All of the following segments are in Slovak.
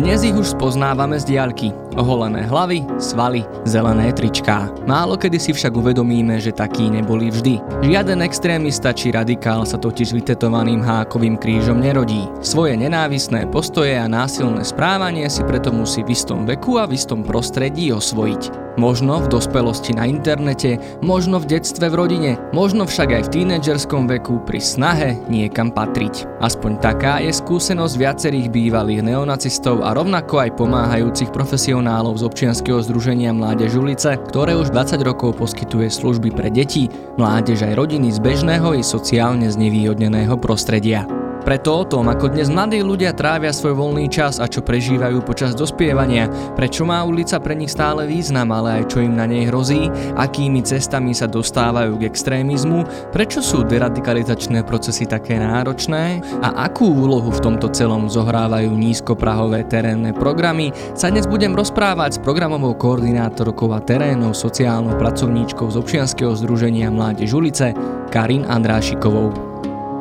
Dnes ich už spoznávame z diaľky. Oholené hlavy, svaly, zelené tričká. Málo kedy si však uvedomíme, že takí neboli vždy. Žiaden extrémista či radikál sa totiž vytetovaným hákovým krížom nerodí. Svoje nenávisné postoje a násilné správanie si preto musí v istom veku a v istom prostredí osvojiť. Možno v dospelosti na internete, možno v detstve v rodine, možno však aj v tínedžerskom veku pri snahe niekam patriť. Aspoň taká je skúsenosť viacerých bývalých neonacistov a rovnako aj pomáhajúcich profesionálov z občianskeho združenia Mládež ulice, ktoré už 20 rokov poskytuje služby pre deti, mládež aj rodiny z bežného i sociálne znevýhodneného prostredia. Preto o tom, ako dnes mladí ľudia trávia svoj voľný čas a čo prežívajú počas dospievania, prečo má ulica pre nich stále význam, ale aj čo im na nej hrozí, akými cestami sa dostávajú k extrémizmu, prečo sú deradikalizačné procesy také náročné a akú úlohu v tomto celom zohrávajú nízkoprahové terénne programy, sa dnes budem rozprávať s programovou koordinátorkou a terénou sociálnou pracovníčkou z občianskeho združenia Mládež ulice Karin Andrášikovou.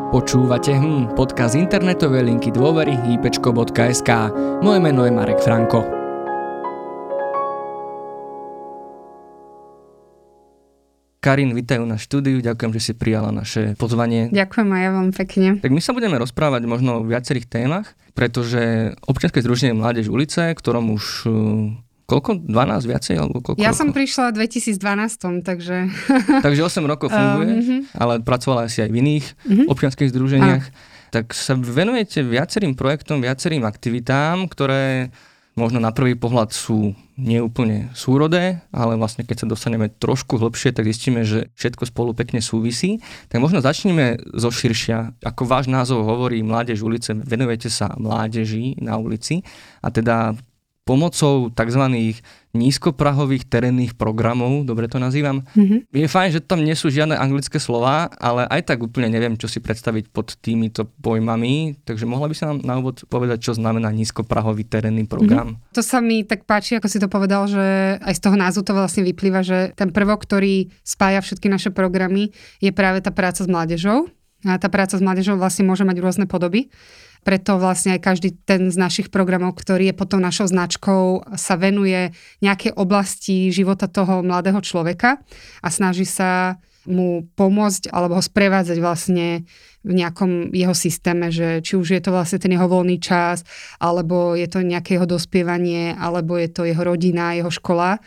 Počúvate hm, podcast internetovej linky dôvery ipečko.sk. Moje meno je Marek Franko. Karin, vítajú na štúdiu, ďakujem, že si prijala naše pozvanie. Ďakujem aj ja vám pekne. Tak my sa budeme rozprávať možno o viacerých témach, pretože občianske združenie Mládež ulice, ktorom už Koľko? 12 viacej? Alebo koľko ja rokov? som prišla v 2012, takže... takže 8 rokov funguje, um, uh-huh. ale pracovala si aj v iných uh-huh. občianských združeniach. Uh-huh. Tak sa venujete viacerým projektom, viacerým aktivitám, ktoré možno na prvý pohľad sú neúplne súrodé, ale vlastne keď sa dostaneme trošku hlbšie, tak zistíme, že všetko spolu pekne súvisí. Tak možno začneme zo širšia. Ako váš názov hovorí Mládež ulice, venujete sa mládeži na ulici a teda pomocou tzv. nízkoprahových terénnych programov, dobre to nazývam. Mm-hmm. Je fajn, že tam nie sú žiadne anglické slova, ale aj tak úplne neviem, čo si predstaviť pod týmito pojmami, takže mohla by sa nám na úvod povedať, čo znamená nízkoprahový terénny program. Mm-hmm. To sa mi tak páči, ako si to povedal, že aj z toho názvu to vlastne vyplýva, že ten prvok, ktorý spája všetky naše programy, je práve tá práca s mládežou. A tá práca s mládežou vlastne môže mať rôzne podoby. Preto vlastne aj každý ten z našich programov, ktorý je potom našou značkou, sa venuje nejakej oblasti života toho mladého človeka a snaží sa mu pomôcť alebo ho sprevádzať vlastne v nejakom jeho systéme, že či už je to vlastne ten jeho voľný čas, alebo je to nejaké jeho dospievanie, alebo je to jeho rodina, jeho škola.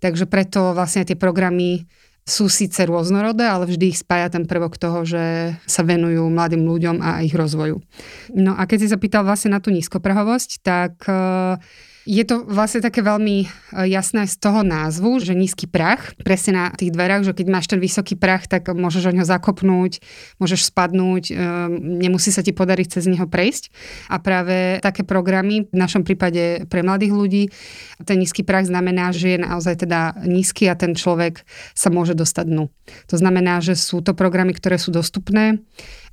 Takže preto vlastne tie programy sú síce rôznorodé, ale vždy ich spája ten prvok toho, že sa venujú mladým ľuďom a ich rozvoju. No a keď si sa pýtal vlastne na tú nízkoprahovosť, tak uh, je to vlastne také veľmi e, jasné z toho názvu, že nízky prach, presne na tých dverách, že keď máš ten vysoký prach, tak môžeš o ňo zakopnúť, môžeš spadnúť, e, nemusí sa ti podariť cez neho prejsť. A práve také programy, v našom prípade pre mladých ľudí, ten nízky prach znamená, že je naozaj teda nízky a ten človek sa môže dostať dnu. To znamená, že sú to programy, ktoré sú dostupné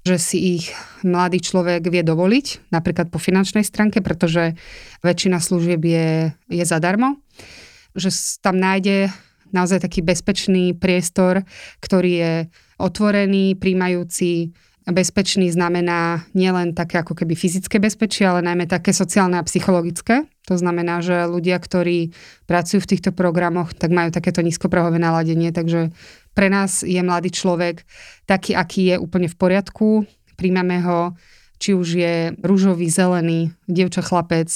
že si ich mladý človek vie dovoliť, napríklad po finančnej stránke, pretože väčšina služieb je, je zadarmo, že tam nájde naozaj taký bezpečný priestor, ktorý je otvorený, príjmajúci, bezpečný znamená nielen také ako keby fyzické bezpečie, ale najmä také sociálne a psychologické. To znamená, že ľudia, ktorí pracujú v týchto programoch, tak majú takéto nízkoprahové naladenie, takže pre nás je mladý človek taký, aký je úplne v poriadku. Príjmame ho, či už je rúžový, zelený, dievča, chlapec,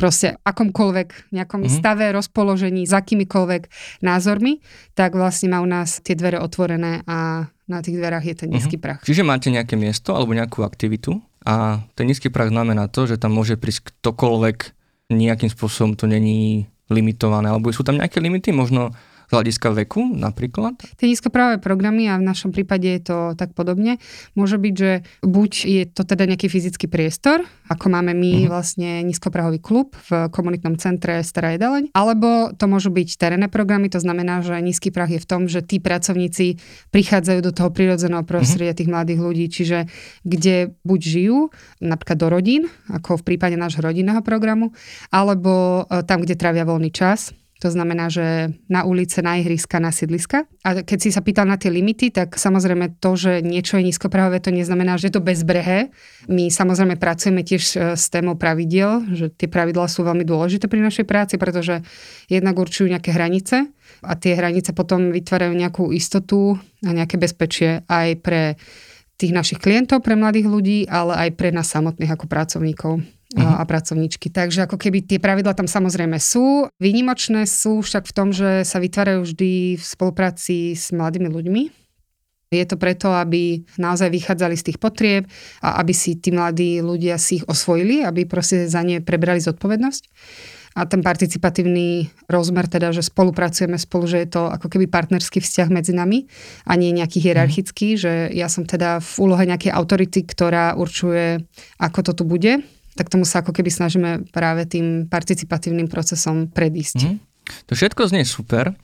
proste akomkoľvek nejakom mm-hmm. stave, rozpoložení, s akýmikoľvek názormi, tak vlastne má u nás tie dvere otvorené a na tých dverách je ten nízky mm-hmm. prach. Čiže máte nejaké miesto alebo nejakú aktivitu a ten nízky prach znamená to, že tam môže prísť ktokoľvek, nejakým spôsobom to není limitované, alebo sú tam nejaké limity, možno z hľadiska veku napríklad? Tie nízkoprávové programy a v našom prípade je to tak podobne. Môže byť, že buď je to teda nejaký fyzický priestor, ako máme my uh-huh. vlastne nízkoprahový klub v komunitnom centre Stará jedaleň, alebo to môžu byť terénne programy, to znamená, že nízky prach je v tom, že tí pracovníci prichádzajú do toho prirodzeného mhm. prostredia uh-huh. tých mladých ľudí, čiže kde buď žijú, napríklad do rodín, ako v prípade nášho rodinného programu, alebo e, tam, kde trávia voľný čas, To znamená, že na ulice, na ihriska, na sídliska. A keď si sa pýtal na tie limity, tak samozrejme to, že niečo je nízkoprahové, to neznamená, že je to bezbrehé. My samozrejme pracujeme tiež e, s témou pravidiel, že tie pravidlá sú veľmi dôležité pri našej práci, pretože jednak určujú nejaké hranice a tie hranice potom vytvárajú nejakú istotu a nejaké bezpečie aj pre tých našich klientov, pre mladých ľudí, ale aj pre nás samotných ako pracovníkov uh-huh. a pracovníčky. Takže ako keby tie pravidla tam samozrejme sú. Výnimočné sú však v tom, že sa vytvárajú vždy v spolupráci s mladými ľuďmi. Je to preto, aby naozaj vychádzali z tých potrieb a aby si tí mladí ľudia si ich osvojili, aby proste za ne prebrali zodpovednosť. A ten participatívny rozmer, teda, že spolupracujeme spolu, že je to ako keby partnerský vzťah medzi nami a nie nejaký hierarchický, mm. že ja som teda v úlohe nejakej autority, ktorá určuje, ako to tu bude tak tomu sa ako keby snažíme práve tým participatívnym procesom predísť. Mm. To všetko znie super,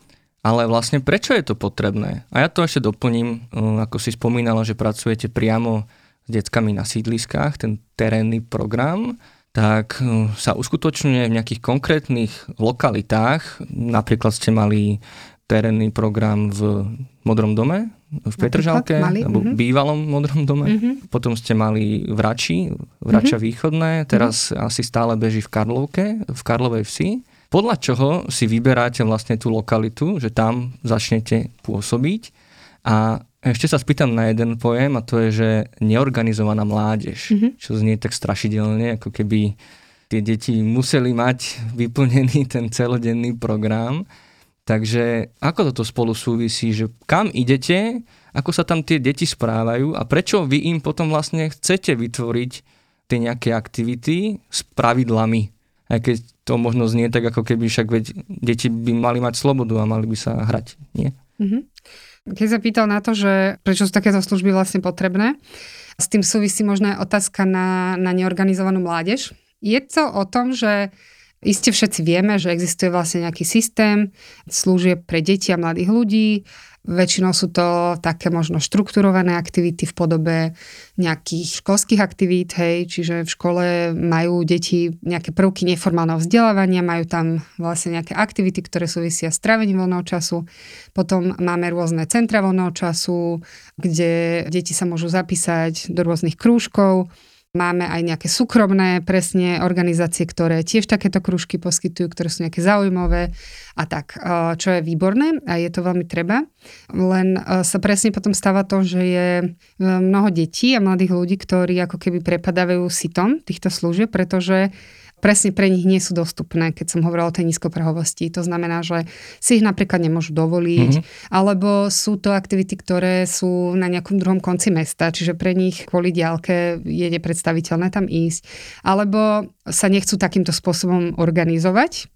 ale vlastne prečo je to potrebné? A ja to ešte doplním, uh, ako si spomínala, že pracujete priamo s deckami na sídliskách, ten terénny program, tak uh, sa uskutočňuje v nejakých konkrétnych lokalitách. Napríklad ste mali terénny program v Modrom dome, v Petržalke, mali, alebo uh-huh. bývalom Modrom dome. Uh-huh. Potom ste mali v Rači, Vrača uh-huh. východné, teraz uh-huh. asi stále beží v Karlovke, v Karlovej vsi. Podľa čoho si vyberáte vlastne tú lokalitu, že tam začnete pôsobiť a ešte sa spýtam na jeden pojem a to je, že neorganizovaná mládež, uh-huh. čo znie tak strašidelne, ako keby tie deti museli mať vyplnený ten celodenný program. Takže ako toto spolu súvisí, že kam idete, ako sa tam tie deti správajú a prečo vy im potom vlastne chcete vytvoriť tie nejaké aktivity s pravidlami. Aj keď to možno znie tak, ako keby však veď deti by mali mať slobodu a mali by sa hrať, nie? Mm-hmm. Keď sa pýtal na to, že prečo sú takéto služby vlastne potrebné, s tým súvisí možno aj otázka na, na neorganizovanú mládež. Je to o tom, že Iste všetci vieme, že existuje vlastne nejaký systém služieb pre deti a mladých ľudí. Väčšinou sú to také možno štrukturované aktivity v podobe nejakých školských aktivít, hej, čiže v škole majú deti nejaké prvky neformálneho vzdelávania, majú tam vlastne nejaké aktivity, ktoré súvisia s trávením voľného času. Potom máme rôzne centra voľného času, kde deti sa môžu zapísať do rôznych krúžkov Máme aj nejaké súkromné presne organizácie, ktoré tiež takéto krúžky poskytujú, ktoré sú nejaké zaujímavé a tak, čo je výborné a je to veľmi treba. Len sa presne potom stáva to, že je e, mnoho detí a mladých ľudí, ktorí ako keby prepadávajú sitom týchto služieb, pretože presne pre nich nie sú dostupné, keď som hovorila o tej nízkoprahovosti. To znamená, že si ich napríklad nemôžu dovoliť, mm-hmm. alebo sú to aktivity, ktoré sú na nejakom druhom konci mesta, čiže pre nich kvôli diálke je nepredstaviteľné tam ísť, alebo sa nechcú takýmto spôsobom organizovať,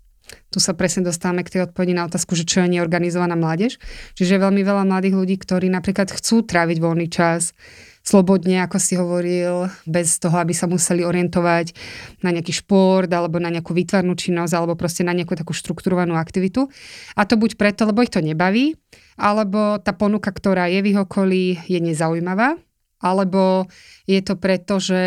tu sa presne dostávame k tej odpovedi na otázku, že čo je neorganizovaná mládež. Čiže veľmi veľa mladých ľudí, ktorí napríklad chcú tráviť voľný čas, slobodne, ako si hovoril, bez toho, aby sa museli orientovať na nejaký šport alebo na nejakú výtvarnú činnosť alebo proste na nejakú takú štrukturovanú aktivitu. A to buď preto, lebo ich to nebaví, alebo tá ponuka, ktorá je v ich okolí, je nezaujímavá, alebo je to preto, že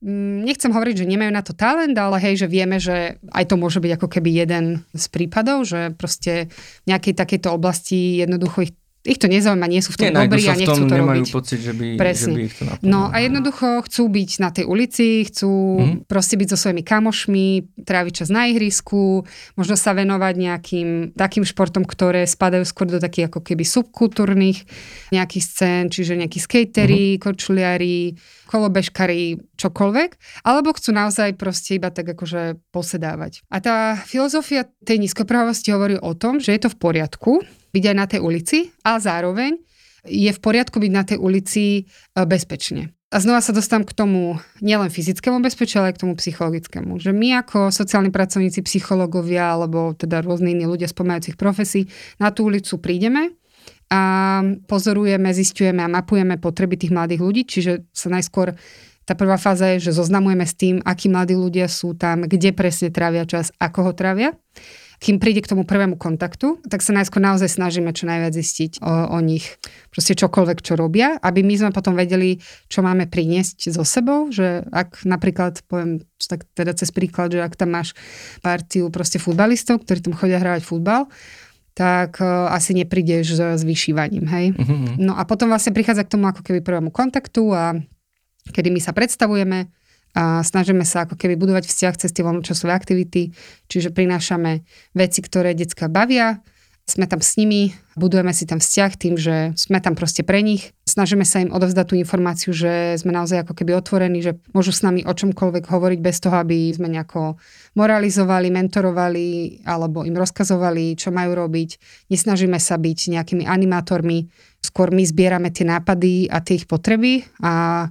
mm, nechcem hovoriť, že nemajú na to talent, ale hej, že vieme, že aj to môže byť ako keby jeden z prípadov, že proste v nejakej takejto oblasti jednoducho ich ich to nezaujíma, nie sú v tom dobrí a nechcú to nemajú robiť. pocit, že by, Presne. že by ich to naplnilo. No a jednoducho chcú byť na tej ulici, chcú hmm. proste byť so svojimi kamošmi, tráviť čas na ihrisku, možno sa venovať nejakým takým športom, ktoré spadajú skôr do takých ako keby subkultúrnych nejakých scén, čiže nejakí skatery, hmm. korčuliari, kolobežkari, čokoľvek, alebo chcú naozaj proste iba tak akože posedávať. A tá filozofia tej nízkopravosti hovorí o tom, že je to v poriadku, byť aj na tej ulici a zároveň je v poriadku byť na tej ulici e, bezpečne. A znova sa dostám k tomu nielen fyzickému bezpečiu, ale aj k tomu psychologickému. Že my ako sociálni pracovníci, psychológovia alebo teda rôzni iní ľudia z profesí na tú ulicu prídeme a pozorujeme, zistujeme a mapujeme potreby tých mladých ľudí, čiže sa najskôr tá prvá fáza je, že zoznamujeme s tým, akí mladí ľudia sú tam, kde presne trávia čas, ako ho trávia. Kým príde k tomu prvému kontaktu, tak sa najskôr naozaj snažíme čo najviac zistiť o, o nich, proste čokoľvek, čo robia, aby my sme potom vedeli, čo máme priniesť so sebou, že ak napríklad, poviem tak teda cez príklad, že ak tam máš partiu proste futbalistov, ktorí tam chodia hrávať futbal, tak uh, asi neprídeš s vyšívaním, hej. Uh-huh. No a potom vlastne prichádza k tomu ako keby prvému kontaktu a kedy my sa predstavujeme, a snažíme sa ako keby budovať vzťah cez tie voľnočasové aktivity, čiže prinášame veci, ktoré detská bavia, sme tam s nimi, budujeme si tam vzťah tým, že sme tam proste pre nich. Snažíme sa im odovzdať tú informáciu, že sme naozaj ako keby otvorení, že môžu s nami o čomkoľvek hovoriť bez toho, aby sme nejako moralizovali, mentorovali alebo im rozkazovali, čo majú robiť. Nesnažíme sa byť nejakými animátormi, skôr my zbierame tie nápady a tie ich potreby a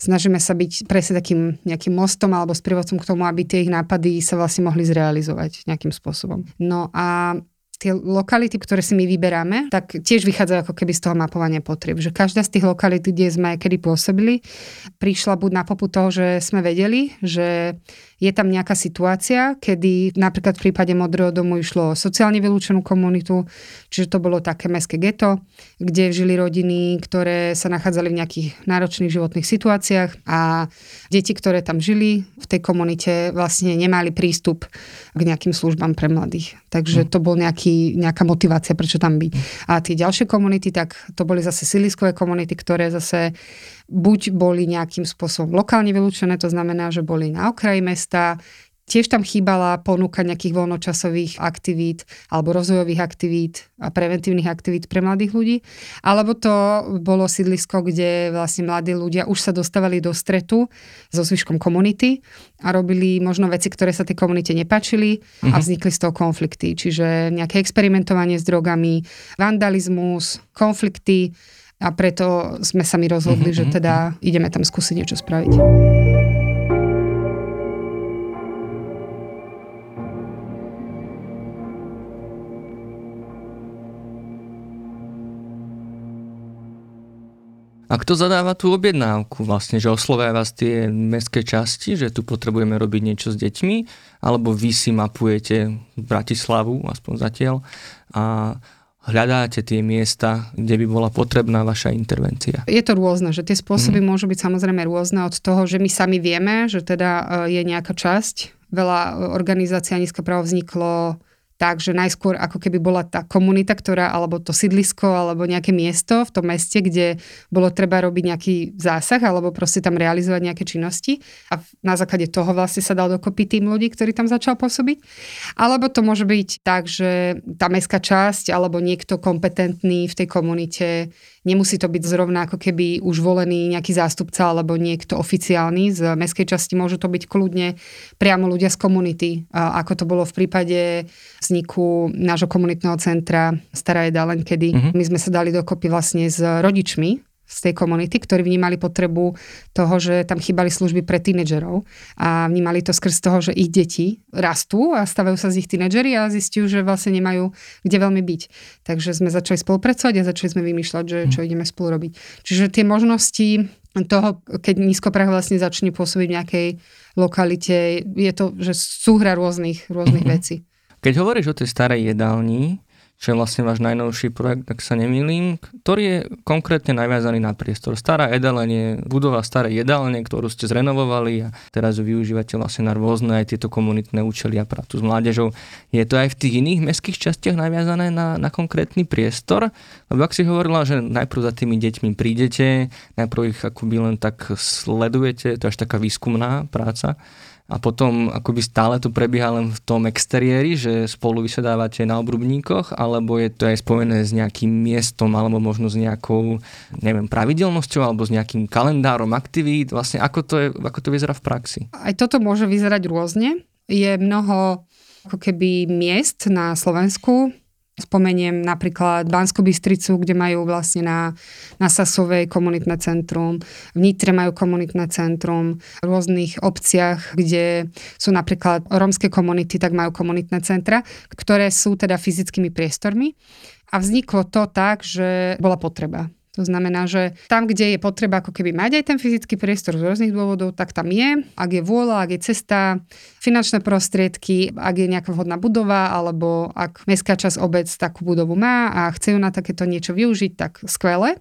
snažíme sa byť presne takým nejakým mostom alebo sprievodcom k tomu, aby tie ich nápady sa vlastne mohli zrealizovať nejakým spôsobom. No a tie lokality, ktoré si my vyberáme, tak tiež vychádza ako keby z toho mapovania potrieb. Že každá z tých lokalít, kde sme kedy pôsobili, prišla buď na poput toho, že sme vedeli, že je tam nejaká situácia, kedy napríklad v prípade Modrého domu išlo o sociálne vylúčenú komunitu, čiže to bolo také meské geto, kde žili rodiny, ktoré sa nachádzali v nejakých náročných životných situáciách a deti, ktoré tam žili v tej komunite, vlastne nemali prístup k nejakým službám pre mladých. Takže to bol nejaký, nejaká motivácia, prečo tam byť. A tie ďalšie komunity, tak to boli zase síliskové komunity, ktoré zase buď boli nejakým spôsobom lokálne vylúčené, to znamená, že boli na okraji mesta, Tiež tam chýbala ponuka nejakých voľnočasových aktivít alebo rozvojových aktivít a preventívnych aktivít pre mladých ľudí. Alebo to bolo sídlisko, kde vlastne mladí ľudia už sa dostávali do stretu so zvyškom komunity a robili možno veci, ktoré sa tej komunite nepačili a mhm. vznikli z toho konflikty. Čiže nejaké experimentovanie s drogami, vandalizmus, konflikty a preto sme sa mi rozhodli, mm-hmm. že mhm, teda mhm. ideme tam skúsiť niečo spraviť. A kto zadáva tú objednávku? Vlastne, že oslovia vás tie mestské časti, že tu potrebujeme robiť niečo s deťmi, alebo vy si mapujete Bratislavu, aspoň zatiaľ, a hľadáte tie miesta, kde by bola potrebná vaša intervencia? Je to rôzne, že tie spôsoby mm. môžu byť samozrejme rôzne od toho, že my sami vieme, že teda e, je nejaká časť. Veľa organizácií a právo vzniklo tak, že najskôr ako keby bola tá komunita, ktorá, alebo to sídlisko, alebo nejaké miesto v tom meste, kde bolo treba robiť nejaký zásah, alebo proste tam realizovať nejaké činnosti a na základe toho vlastne sa dal dokopy tým ľudí, ktorí tam začal pôsobiť. Alebo to môže byť tak, že tá mestská časť, alebo niekto kompetentný v tej komunite Nemusí to byť zrovna ako keby už volený nejaký zástupca alebo niekto oficiálny z mestskej časti. Môžu to byť kľudne priamo ľudia z komunity, ako to bolo v prípade vzniku nášho komunitného centra Stará Jedalen, kedy uh-huh. my sme sa dali dokopy vlastne s rodičmi z tej komunity, ktorí vnímali potrebu toho, že tam chýbali služby pre tínedžerov a vnímali to skrz toho, že ich deti rastú a stavajú sa z nich tínedžeri a zistiu, že vlastne nemajú kde veľmi byť. Takže sme začali spolupracovať a začali sme vymýšľať, že čo ideme spolu robiť. Čiže tie možnosti toho, keď nízkoprah vlastne začne pôsobiť v nejakej lokalite, je to, že súhra rôznych, rôznych mm-hmm. vecí. Keď hovoríš o tej starej jedálni, čo je vlastne váš najnovší projekt, ak sa nemýlim, ktorý je konkrétne naviazaný na priestor. Stará Edelen je budova starej jedálne, ktorú ste zrenovovali a teraz ju využívate vlastne na rôzne aj tieto komunitné účely a prácu s mládežou. Je to aj v tých iných mestských častiach naviazané na, na konkrétny priestor? Lebo ak si hovorila, že najprv za tými deťmi prídete, najprv ich akoby len tak sledujete, to je až taká výskumná práca, a potom akoby stále to prebieha len v tom exteriéri, že spolu vysedávate na obrubníkoch, alebo je to aj spojené s nejakým miestom, alebo možno s nejakou, neviem, pravidelnosťou, alebo s nejakým kalendárom aktivít, vlastne ako to, je, ako to vyzerá v praxi? Aj toto môže vyzerať rôzne. Je mnoho ako keby miest na Slovensku, Spomeniem napríklad Banskú Bystricu, kde majú vlastne na, na Sasovej komunitné centrum, v Nitre majú komunitné centrum, v rôznych obciach, kde sú napríklad rómske komunity, tak majú komunitné centra, ktoré sú teda fyzickými priestormi. A vzniklo to tak, že bola potreba. To znamená, že tam, kde je potreba ako keby mať aj ten fyzický priestor z rôznych dôvodov, tak tam je. Ak je vôľa, ak je cesta, finančné prostriedky, ak je nejaká vhodná budova, alebo ak mestská časť obec takú budovu má a chce ju na takéto niečo využiť, tak skvelé.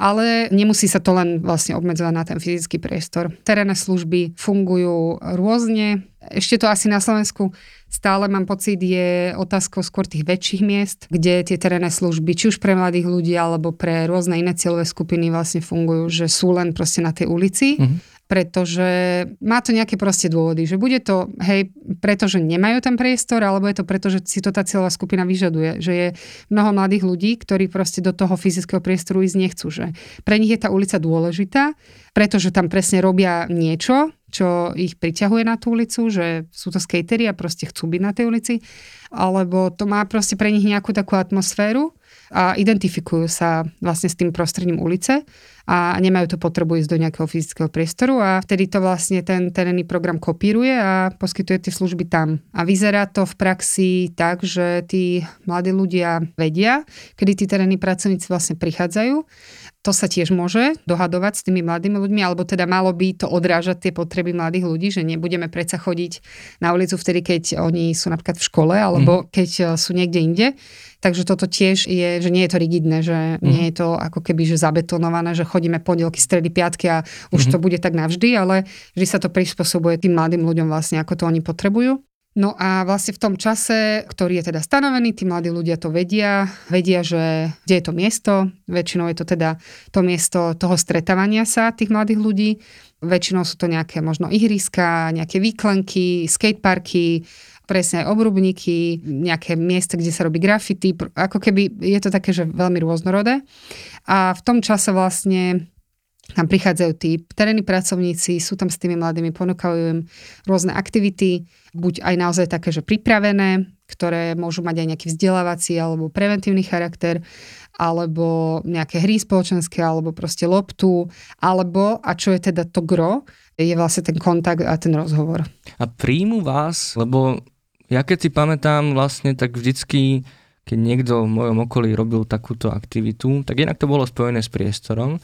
Ale nemusí sa to len vlastne obmedzovať na ten fyzický priestor. Terénne služby fungujú rôzne. Ešte to asi na Slovensku stále mám pocit, je otázkou skôr tých väčších miest, kde tie terénne služby, či už pre mladých ľudí, alebo pre rôzne iné cieľové skupiny vlastne fungujú, že sú len proste na tej ulici. Mm-hmm pretože má to nejaké proste dôvody, že bude to, hej, pretože nemajú ten priestor, alebo je to preto, že si to tá cieľová skupina vyžaduje, že je mnoho mladých ľudí, ktorí proste do toho fyzického priestoru ísť nechcú, že pre nich je tá ulica dôležitá, pretože tam presne robia niečo, čo ich priťahuje na tú ulicu, že sú to skatery a proste chcú byť na tej ulici, alebo to má proste pre nich nejakú takú atmosféru a identifikujú sa vlastne s tým prostredím ulice a nemajú to potrebu ísť do nejakého fyzického priestoru a vtedy to vlastne ten terénny program kopíruje a poskytuje tie služby tam. A vyzerá to v praxi tak, že tí mladí ľudia vedia, kedy tí terénni pracovníci vlastne prichádzajú to sa tiež môže dohadovať s tými mladými ľuďmi, alebo teda malo by to odrážať tie potreby mladých ľudí, že nebudeme predsa chodiť na ulicu vtedy, keď oni sú napríklad v škole, alebo mm. keď e, sú niekde inde. Takže toto tiež je, že nie je to rigidné, že mm. nie je to ako keby že zabetonované, že chodíme pondelky, stredy, piatky a už mm. to bude tak navždy, ale vždy sa to prispôsobuje tým mladým ľuďom vlastne, ako to oni potrebujú. No a vlastne v tom čase, ktorý je teda stanovený, tí mladí ľudia to vedia, vedia, že kde je to miesto, väčšinou je to teda to miesto toho stretávania sa tých mladých ľudí, väčšinou sú to nejaké možno ihriska, nejaké výklenky, skateparky, presne aj obrubníky, nejaké miesta, kde sa robí grafity, ako keby je to také, že veľmi rôznorodé. A v tom čase vlastne tam prichádzajú tí terénni pracovníci, sú tam s tými mladými, ponúkajú im rôzne aktivity, buď aj naozaj také, že pripravené, ktoré môžu mať aj nejaký vzdelávací alebo preventívny charakter, alebo nejaké hry spoločenské, alebo proste loptu, alebo, a čo je teda to gro, je vlastne ten kontakt a ten rozhovor. A príjmu vás, lebo ja keď si pamätám vlastne, tak vždycky, keď niekto v mojom okolí robil takúto aktivitu, tak jednak to bolo spojené s priestorom,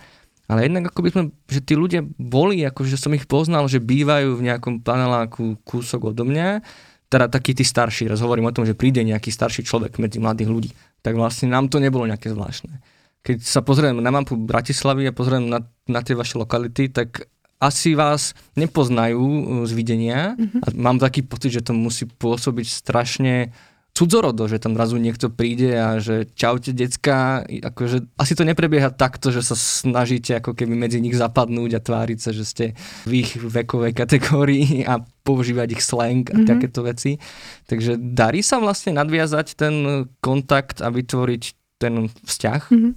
ale jednak ako by sme, že tí ľudia boli, ako že som ich poznal, že bývajú v nejakom paneláku kúsok odo mňa, teda takí tí starší, raz hovorím o tom, že príde nejaký starší človek medzi mladých ľudí, tak vlastne nám to nebolo nejaké zvláštne. Keď sa pozriem na mapu Bratislavy a pozriem na, na tie vaše lokality, tak asi vás nepoznajú z videnia mm-hmm. a mám taký pocit, že to musí pôsobiť strašne cudzorodo, že tam zrazu niekto príde a že čaute decka, akože asi to neprebieha takto, že sa snažíte ako keby medzi nich zapadnúť a tváriť sa, že ste v ich vekovej kategórii a používať ich slang a mm-hmm. takéto veci. Takže darí sa vlastne nadviazať ten kontakt a vytvoriť ten vzťah? Mm-hmm.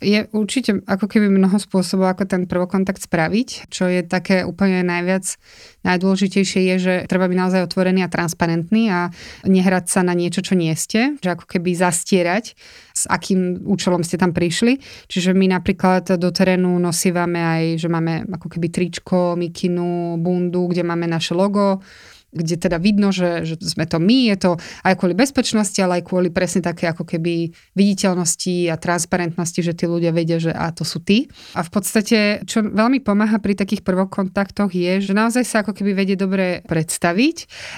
Je určite ako keby mnoho spôsobov, ako ten prvokontakt spraviť. Čo je také úplne najviac najdôležitejšie je, že treba byť naozaj otvorený a transparentný a nehrať sa na niečo, čo nie ste. Že ako keby zastierať, s akým účelom ste tam prišli. Čiže my napríklad do terénu nosívame aj, že máme ako keby tričko, mikinu, bundu, kde máme naše logo, kde teda vidno, že, že sme to my, je to aj kvôli bezpečnosti, ale aj kvôli presne také ako keby viditeľnosti a transparentnosti, že tí ľudia vedia, že a to sú tí. A v podstate, čo veľmi pomáha pri takých prvokontaktoch je, že naozaj sa ako keby vedie dobre predstaviť,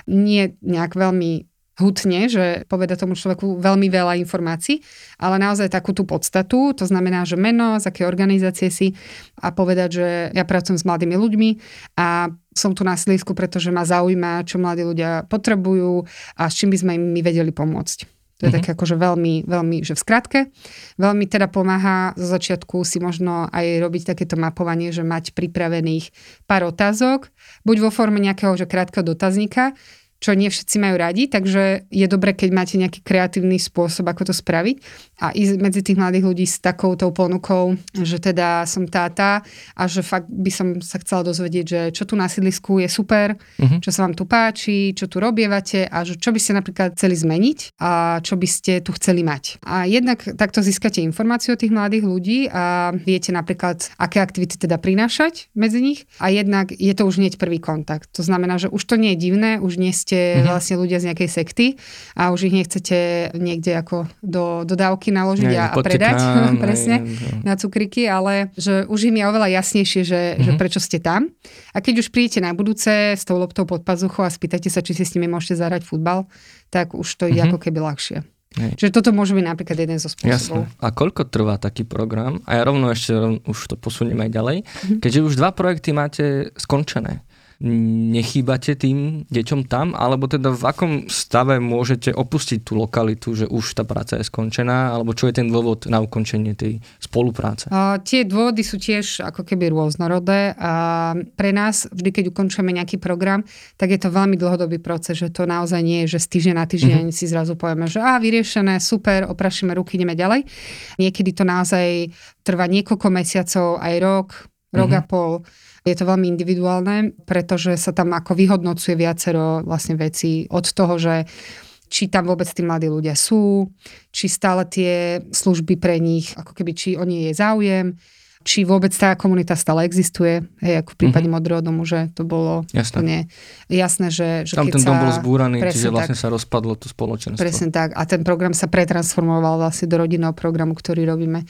nie nejak veľmi hutne, že poveda tomu človeku veľmi veľa informácií, ale naozaj takú tú podstatu, to znamená, že meno, z aké organizácie si a povedať, že ja pracujem s mladými ľuďmi a som tu na sídlisku, pretože ma zaujíma, čo mladí ľudia potrebujú a s čím by sme im my vedeli pomôcť. To je mm-hmm. také akože veľmi, veľmi, že v skratke. Veľmi teda pomáha zo začiatku si možno aj robiť takéto mapovanie, že mať pripravených pár otázok, buď vo forme nejakého že krátkeho dotazníka, čo nie všetci majú radi, takže je dobre, keď máte nejaký kreatívny spôsob, ako to spraviť a ísť medzi tých mladých ľudí s takouto ponukou, že teda som táta a že fakt by som sa chcela dozvedieť, že čo tu na sídlisku je super, uh-huh. čo sa vám tu páči, čo tu robievate a že čo by ste napríklad chceli zmeniť a čo by ste tu chceli mať. A jednak takto získate informáciu o tých mladých ľudí a viete napríklad, aké aktivity teda prinášať medzi nich a jednak je to už hneď prvý kontakt. To znamená, že už to nie je divné, už nie ste ste mm-hmm. vlastne ľudia z nejakej sekty a už ich nechcete niekde ako do dodávky naložiť nie, a, a predať tam, presne nie, na cukriky, ale že už im je oveľa jasnejšie, že, mm-hmm. že mhm. prečo ste tam. A keď už prídete na budúce s tou loptou pod pazuchou a spýtate sa, či si s nimi môžete zahrať futbal, tak už to ide mm-hmm. ako keby ľahšie. Hej. Čiže toto môže byť napríklad jeden zo spôsobov. Jasne. A koľko trvá taký program? A ja rovno ešte rovno, už to posuniem aj ďalej. Mm-hmm. Keďže už dva projekty máte skončené, nechýbate tým deťom tam, alebo teda v akom stave môžete opustiť tú lokalitu, že už tá práca je skončená, alebo čo je ten dôvod na ukončenie tej spolupráce? A, tie dôvody sú tiež ako keby rôznorodé a pre nás vždy, keď ukončujeme nejaký program, tak je to veľmi dlhodobý proces, že to naozaj nie je, že z týždňa na týždeň mm-hmm. si zrazu povieme, že a vyriešené, super, oprašíme ruky, ideme ďalej. Niekedy to naozaj trvá niekoľko mesiacov, aj rok, rok mm-hmm. a pol je to veľmi individuálne, pretože sa tam ako vyhodnocuje viacero vlastne veci od toho, že či tam vôbec tí mladí ľudia sú, či stále tie služby pre nich, ako keby či o nie je záujem, či vôbec tá komunita stále existuje, hej, ako v prípade mm-hmm. Modrého domu, že to bolo jasné, nie, jasné že, že Tam keď ten dom bol zbúraný, čiže vlastne tak, sa rozpadlo to spoločenstvo. Presne tak a ten program sa pretransformoval vlastne do rodinného programu, ktorý robíme.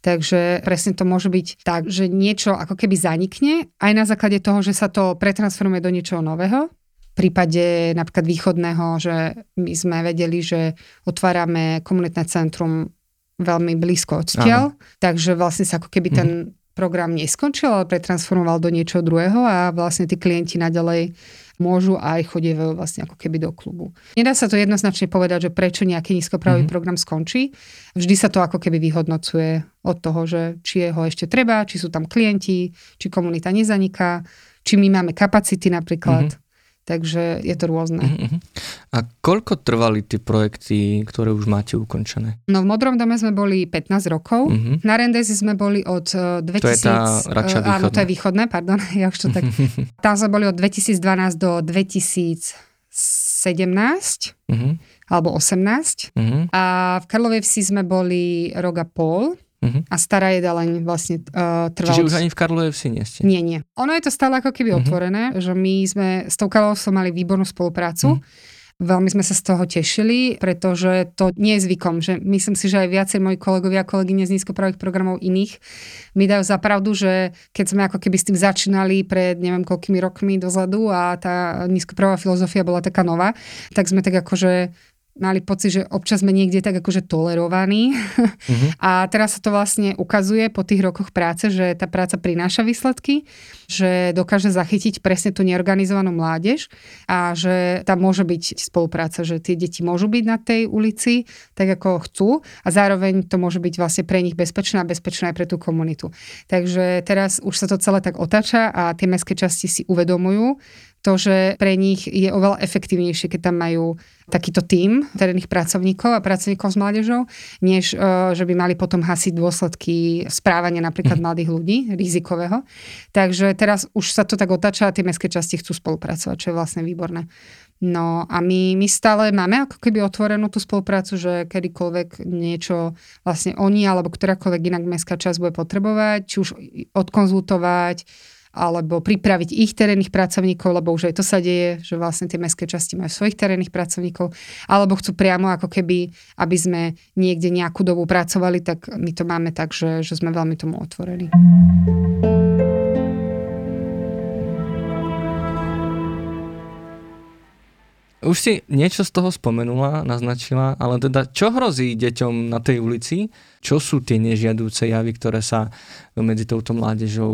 Takže presne to môže byť tak, že niečo ako keby zanikne aj na základe toho, že sa to pretransformuje do niečoho nového. V prípade napríklad východného, že my sme vedeli, že otvárame komunitné centrum veľmi blízko odtiaľ, takže vlastne sa ako keby ten mhm. program neskončil, ale pretransformoval do niečoho druhého a vlastne tí klienti naďalej môžu aj chodievajú vlastne ako keby do klubu. Nedá sa to jednoznačne povedať, že prečo nejaký nízkopravý mm-hmm. program skončí. Vždy sa to ako keby vyhodnocuje od toho, že či je ho ešte treba, či sú tam klienti, či komunita nezaniká, či my máme kapacity napríklad. Mm-hmm. Takže je to rôzne. Uh-huh. A koľko trvali tie projekty, ktoré už máte ukončené? No v Modrom dome sme boli 15 rokov. Uh-huh. Na Rendezi sme boli od 2000... To je tá Rača uh, Áno, to je východné, pardon. Ja už to tak... Tam sme boli od 2012 do 2017. Uh-huh. Alebo 18. Uh-huh. A v Karlovej vsi sme boli rok a pol. Uh-huh. A stará jedáleň vlastne uh, trvala... Čiže už ani v Karlovej vsi nie ste? Nie, nie. Ono je to stále ako keby uh-huh. otvorené, že my sme s tou Karlovou mali výbornú spoluprácu. Uh-huh. Veľmi sme sa z toho tešili, pretože to nie je zvykom, že myslím si, že aj viacej moji kolegovia a kolegyne z nízkopravých programov iných mi dajú za pravdu, že keď sme ako keby s tým začínali pred neviem koľkými rokmi dozadu a tá nízkopravá filozofia bola taká nová, tak sme tak akože mali pocit, že občas sme niekde tak akože tolerovaní. Uh-huh. A teraz sa to vlastne ukazuje po tých rokoch práce, že tá práca prináša výsledky, že dokáže zachytiť presne tú neorganizovanú mládež a že tam môže byť spolupráca, že tie deti môžu byť na tej ulici tak ako chcú a zároveň to môže byť vlastne pre nich bezpečné a bezpečné aj pre tú komunitu. Takže teraz už sa to celé tak otáča a tie mestské časti si uvedomujú, to, že pre nich je oveľa efektívnejšie, keď tam majú takýto tím terénnych pracovníkov a pracovníkov s mládežou, než uh, že by mali potom hasiť dôsledky správania napríklad mm. mladých ľudí, rizikového. Takže teraz už sa to tak otáča a tie mestské časti chcú spolupracovať, čo je vlastne výborné. No a my, my stále máme ako keby otvorenú tú spoluprácu, že kedykoľvek niečo vlastne oni alebo ktorákoľvek inak mestská časť bude potrebovať, či už odkonzultovať, alebo pripraviť ich terénnych pracovníkov, lebo už aj to sa deje, že vlastne tie mestské časti majú svojich terénnych pracovníkov, alebo chcú priamo ako keby, aby sme niekde nejakú dobu pracovali, tak my to máme tak, že, že sme veľmi tomu otvorení. Už si niečo z toho spomenula, naznačila, ale teda čo hrozí deťom na tej ulici? Čo sú tie nežiadúce javy, ktoré sa medzi touto mládežou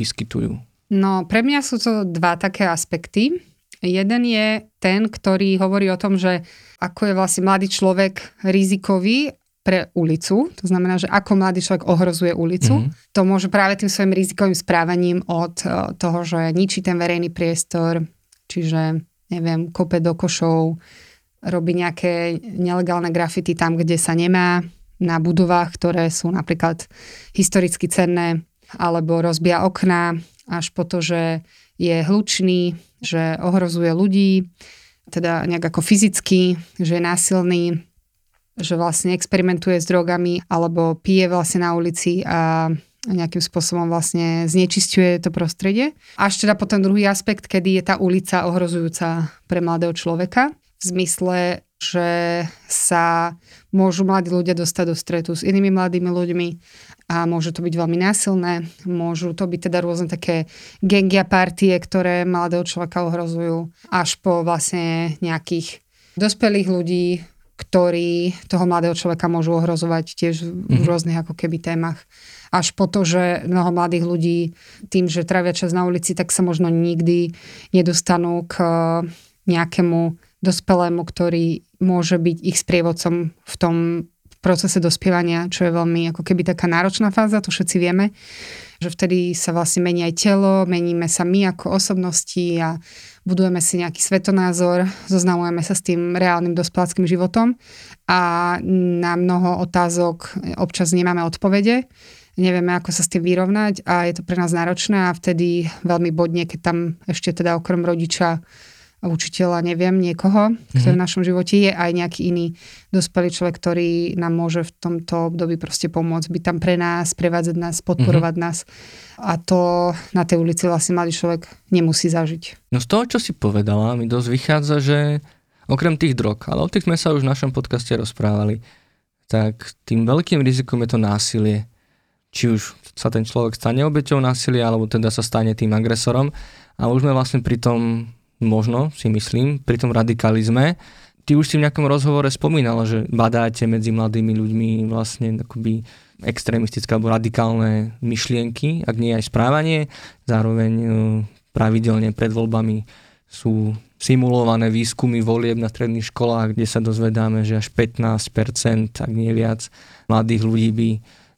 vyskytujú? No, pre mňa sú to dva také aspekty. Jeden je ten, ktorý hovorí o tom, že ako je vlastne mladý človek rizikový pre ulicu, to znamená, že ako mladý človek ohrozuje ulicu. Mm-hmm. To môže práve tým svojim rizikovým správaním od e, toho, že ničí ten verejný priestor, čiže, neviem, kope do košov, robí nejaké nelegálne grafity tam, kde sa nemá, na budovách, ktoré sú napríklad historicky cenné, alebo rozbia okná, až po to, že je hlučný, že ohrozuje ľudí, teda nejak ako fyzicky, že je násilný, že vlastne experimentuje s drogami alebo pije vlastne na ulici a nejakým spôsobom vlastne znečisťuje to prostredie. Až teda potom druhý aspekt, kedy je tá ulica ohrozujúca pre mladého človeka v zmysle, že sa môžu mladí ľudia dostať do stretu s inými mladými ľuďmi a môže to byť veľmi násilné. Môžu to byť teda rôzne také gengy a partie, ktoré mladého človeka ohrozujú až po vlastne nejakých dospelých ľudí, ktorí toho mladého človeka môžu ohrozovať tiež v mm-hmm. rôznych ako keby témach. Až po to, že mnoho mladých ľudí tým, že trávia čas na ulici, tak sa možno nikdy nedostanú k eh, nejakému dospelému, ktorý môže byť ich sprievodcom v tom procese dospievania, čo je veľmi ako keby taká náročná fáza, to všetci vieme, že vtedy sa vlastne mení aj telo, meníme sa my ako osobnosti a budujeme si nejaký svetonázor, zoznamujeme sa s tým reálnym dospeláckým životom a na mnoho otázok občas nemáme odpovede, nevieme, ako sa s tým vyrovnať a je to pre nás náročné a vtedy veľmi bodne, keď tam ešte teda okrem rodiča učiteľa, neviem, niekoho, kto mm-hmm. v našom živote je aj nejaký iný dospelý človek, ktorý nám môže v tomto období proste pomôcť, byť tam pre nás, prevádzať nás, podporovať mm-hmm. nás. A to na tej ulici vlastne mladý človek nemusí zažiť. No z toho, čo si povedala, mi dosť vychádza, že okrem tých drog, ale o tých sme sa už v našom podcaste rozprávali, tak tým veľkým rizikom je to násilie. Či už sa ten človek stane obeťou násilia, alebo teda sa stane tým agresorom. A už sme vlastne pri tom možno si myslím, pri tom radikalizme. Ty už si v nejakom rozhovore spomínal, že badáte medzi mladými ľuďmi vlastne akoby extrémistické alebo radikálne myšlienky, ak nie aj správanie. Zároveň e, pravidelne pred voľbami sú simulované výskumy volieb na stredných školách, kde sa dozvedáme, že až 15%, ak nie viac, mladých ľudí by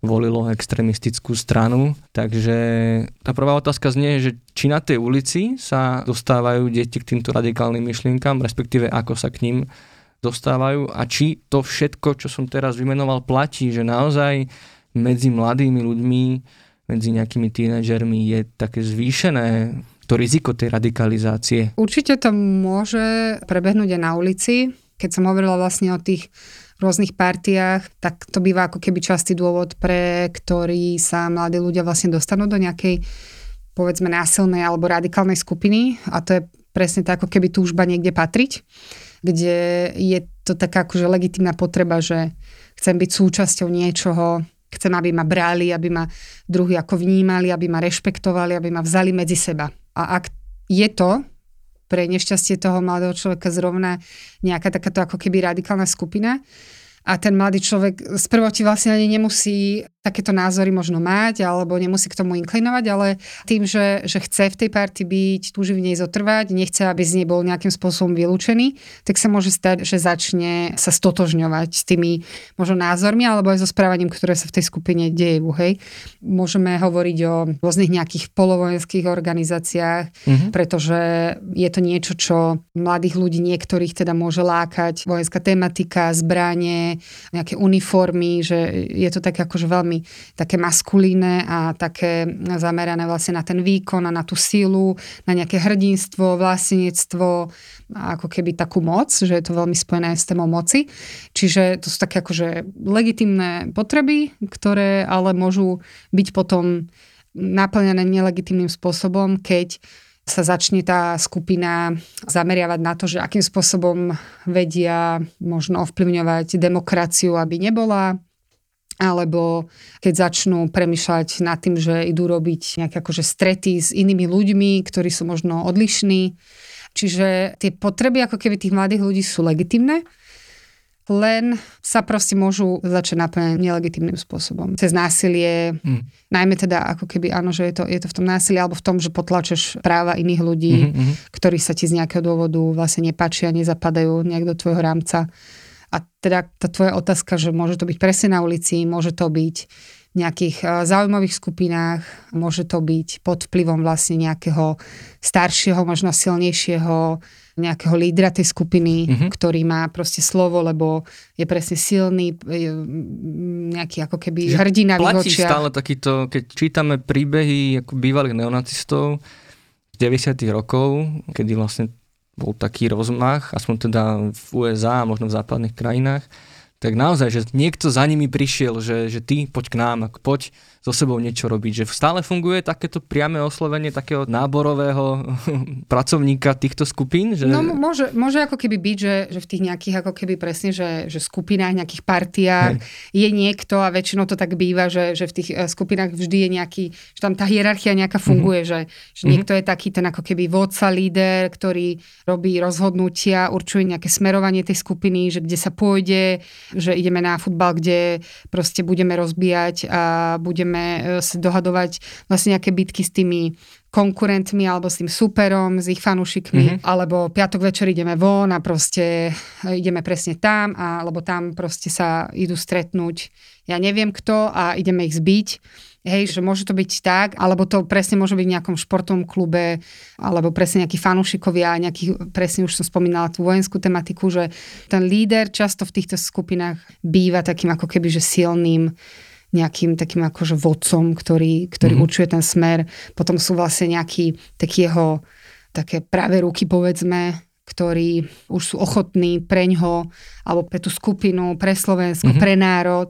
volilo extremistickú stranu. Takže tá prvá otázka znie, že či na tej ulici sa dostávajú deti k týmto radikálnym myšlienkam, respektíve ako sa k ním dostávajú a či to všetko, čo som teraz vymenoval, platí, že naozaj medzi mladými ľuďmi, medzi nejakými tínedžermi je také zvýšené to riziko tej radikalizácie. Určite to môže prebehnúť aj na ulici. Keď som hovorila vlastne o tých rôznych partiách, tak to býva ako keby častý dôvod, pre ktorý sa mladí ľudia vlastne dostanú do nejakej povedzme násilnej alebo radikálnej skupiny a to je presne tak, ako keby túžba niekde patriť, kde je to taká akože legitimná potreba, že chcem byť súčasťou niečoho, chcem, aby ma brali, aby ma druhý ako vnímali, aby ma rešpektovali, aby ma vzali medzi seba. A ak je to pre nešťastie toho mladého človeka zrovna nejaká takáto ako keby radikálna skupina, a ten mladý človek z prvoti vlastne ani nemusí takéto názory možno mať alebo nemusí k tomu inklinovať, ale tým, že, že chce v tej party byť, túži v nej zotrvať, nechce, aby z nej bol nejakým spôsobom vylúčený, tak sa môže stať, že začne sa stotožňovať s tými možno názormi alebo aj so správaním, ktoré sa v tej skupine dejú. Hej. Môžeme hovoriť o rôznych nejakých polovojenských organizáciách, mm-hmm. pretože je to niečo, čo mladých ľudí niektorých teda môže lákať. Vojenská tematika, zbranie, nejaké uniformy, že je to tak akože veľmi veľmi také maskulíne a také zamerané vlastne na ten výkon a na tú sílu, na nejaké hrdinstvo, vlastníctvo, ako keby takú moc, že je to veľmi spojené s témou moci. Čiže to sú také akože legitimné potreby, ktoré ale môžu byť potom naplnené nelegitimným spôsobom, keď sa začne tá skupina zameriavať na to, že akým spôsobom vedia možno ovplyvňovať demokraciu, aby nebola alebo keď začnú premyšľať nad tým, že idú robiť nejaké akože strety s inými ľuďmi, ktorí sú možno odlišní. Čiže tie potreby ako keby tých mladých ľudí sú legitimné, len sa proste môžu začať naplňať nelegitímnym spôsobom. Cez násilie, hmm. najmä teda ako keby áno, že je to, je to v tom násilí alebo v tom, že potlačeš práva iných ľudí, hmm, ktorí sa ti z nejakého dôvodu vlastne nepáčia, nezapadajú nejak do tvojho rámca a teda tá tvoja otázka, že môže to byť presne na ulici, môže to byť v nejakých e, zaujímavých skupinách, môže to byť pod vplyvom vlastne nejakého staršieho, možno silnejšieho nejakého lídra tej skupiny, mm-hmm. ktorý má proste slovo, lebo je presne silný, nejaký ako keby že hrdina v Platí stále takýto, keď čítame príbehy ako bývalých neonacistov z 90 rokov, kedy vlastne bol taký rozmach, aspoň teda v USA a možno v západných krajinách, tak naozaj, že niekto za nimi prišiel, že, že ty poď k nám, poď so sebou niečo robiť. Že stále funguje takéto priame oslovenie takého náborového pracovníka týchto skupín? Že... No môže, môže ako keby byť, že, že v tých nejakých ako keby presne, že, že skupinách, nejakých partiách Hej. je niekto a väčšinou to tak býva, že, že v tých eh, skupinách vždy je nejaký, že tam tá hierarchia nejaká mhm. funguje, mm-hmm. že, že mm-hmm. niekto je taký ten ako keby vodca, líder, ktorý robí rozhodnutia, určuje nejaké smerovanie tej skupiny, že kde sa pôjde, že ideme na futbal, kde proste budeme rozbíjať a budeme budeme e, sa dohadovať vlastne nejaké bitky s tými konkurentmi alebo s tým superom, s ich fanúšikmi, mm-hmm. alebo piatok večer ideme von a proste e, ideme presne tam, a, alebo tam proste sa idú stretnúť, ja neviem kto a ideme ich zbiť. Hej, že môže to byť tak, alebo to presne môže byť v nejakom športovom klube, alebo presne nejakí fanúšikovia, nejaký, presne už som spomínala tú vojenskú tematiku, že ten líder často v týchto skupinách býva takým ako keby, že silným nejakým takým akože vodcom, ktorý, ktorý mm-hmm. určuje ten smer. Potom sú vlastne nejakí taký jeho také práve ruky, povedzme, ktorí už sú ochotní pre ňo, alebo pre tú skupinu, pre Slovensko, mm-hmm. pre národ,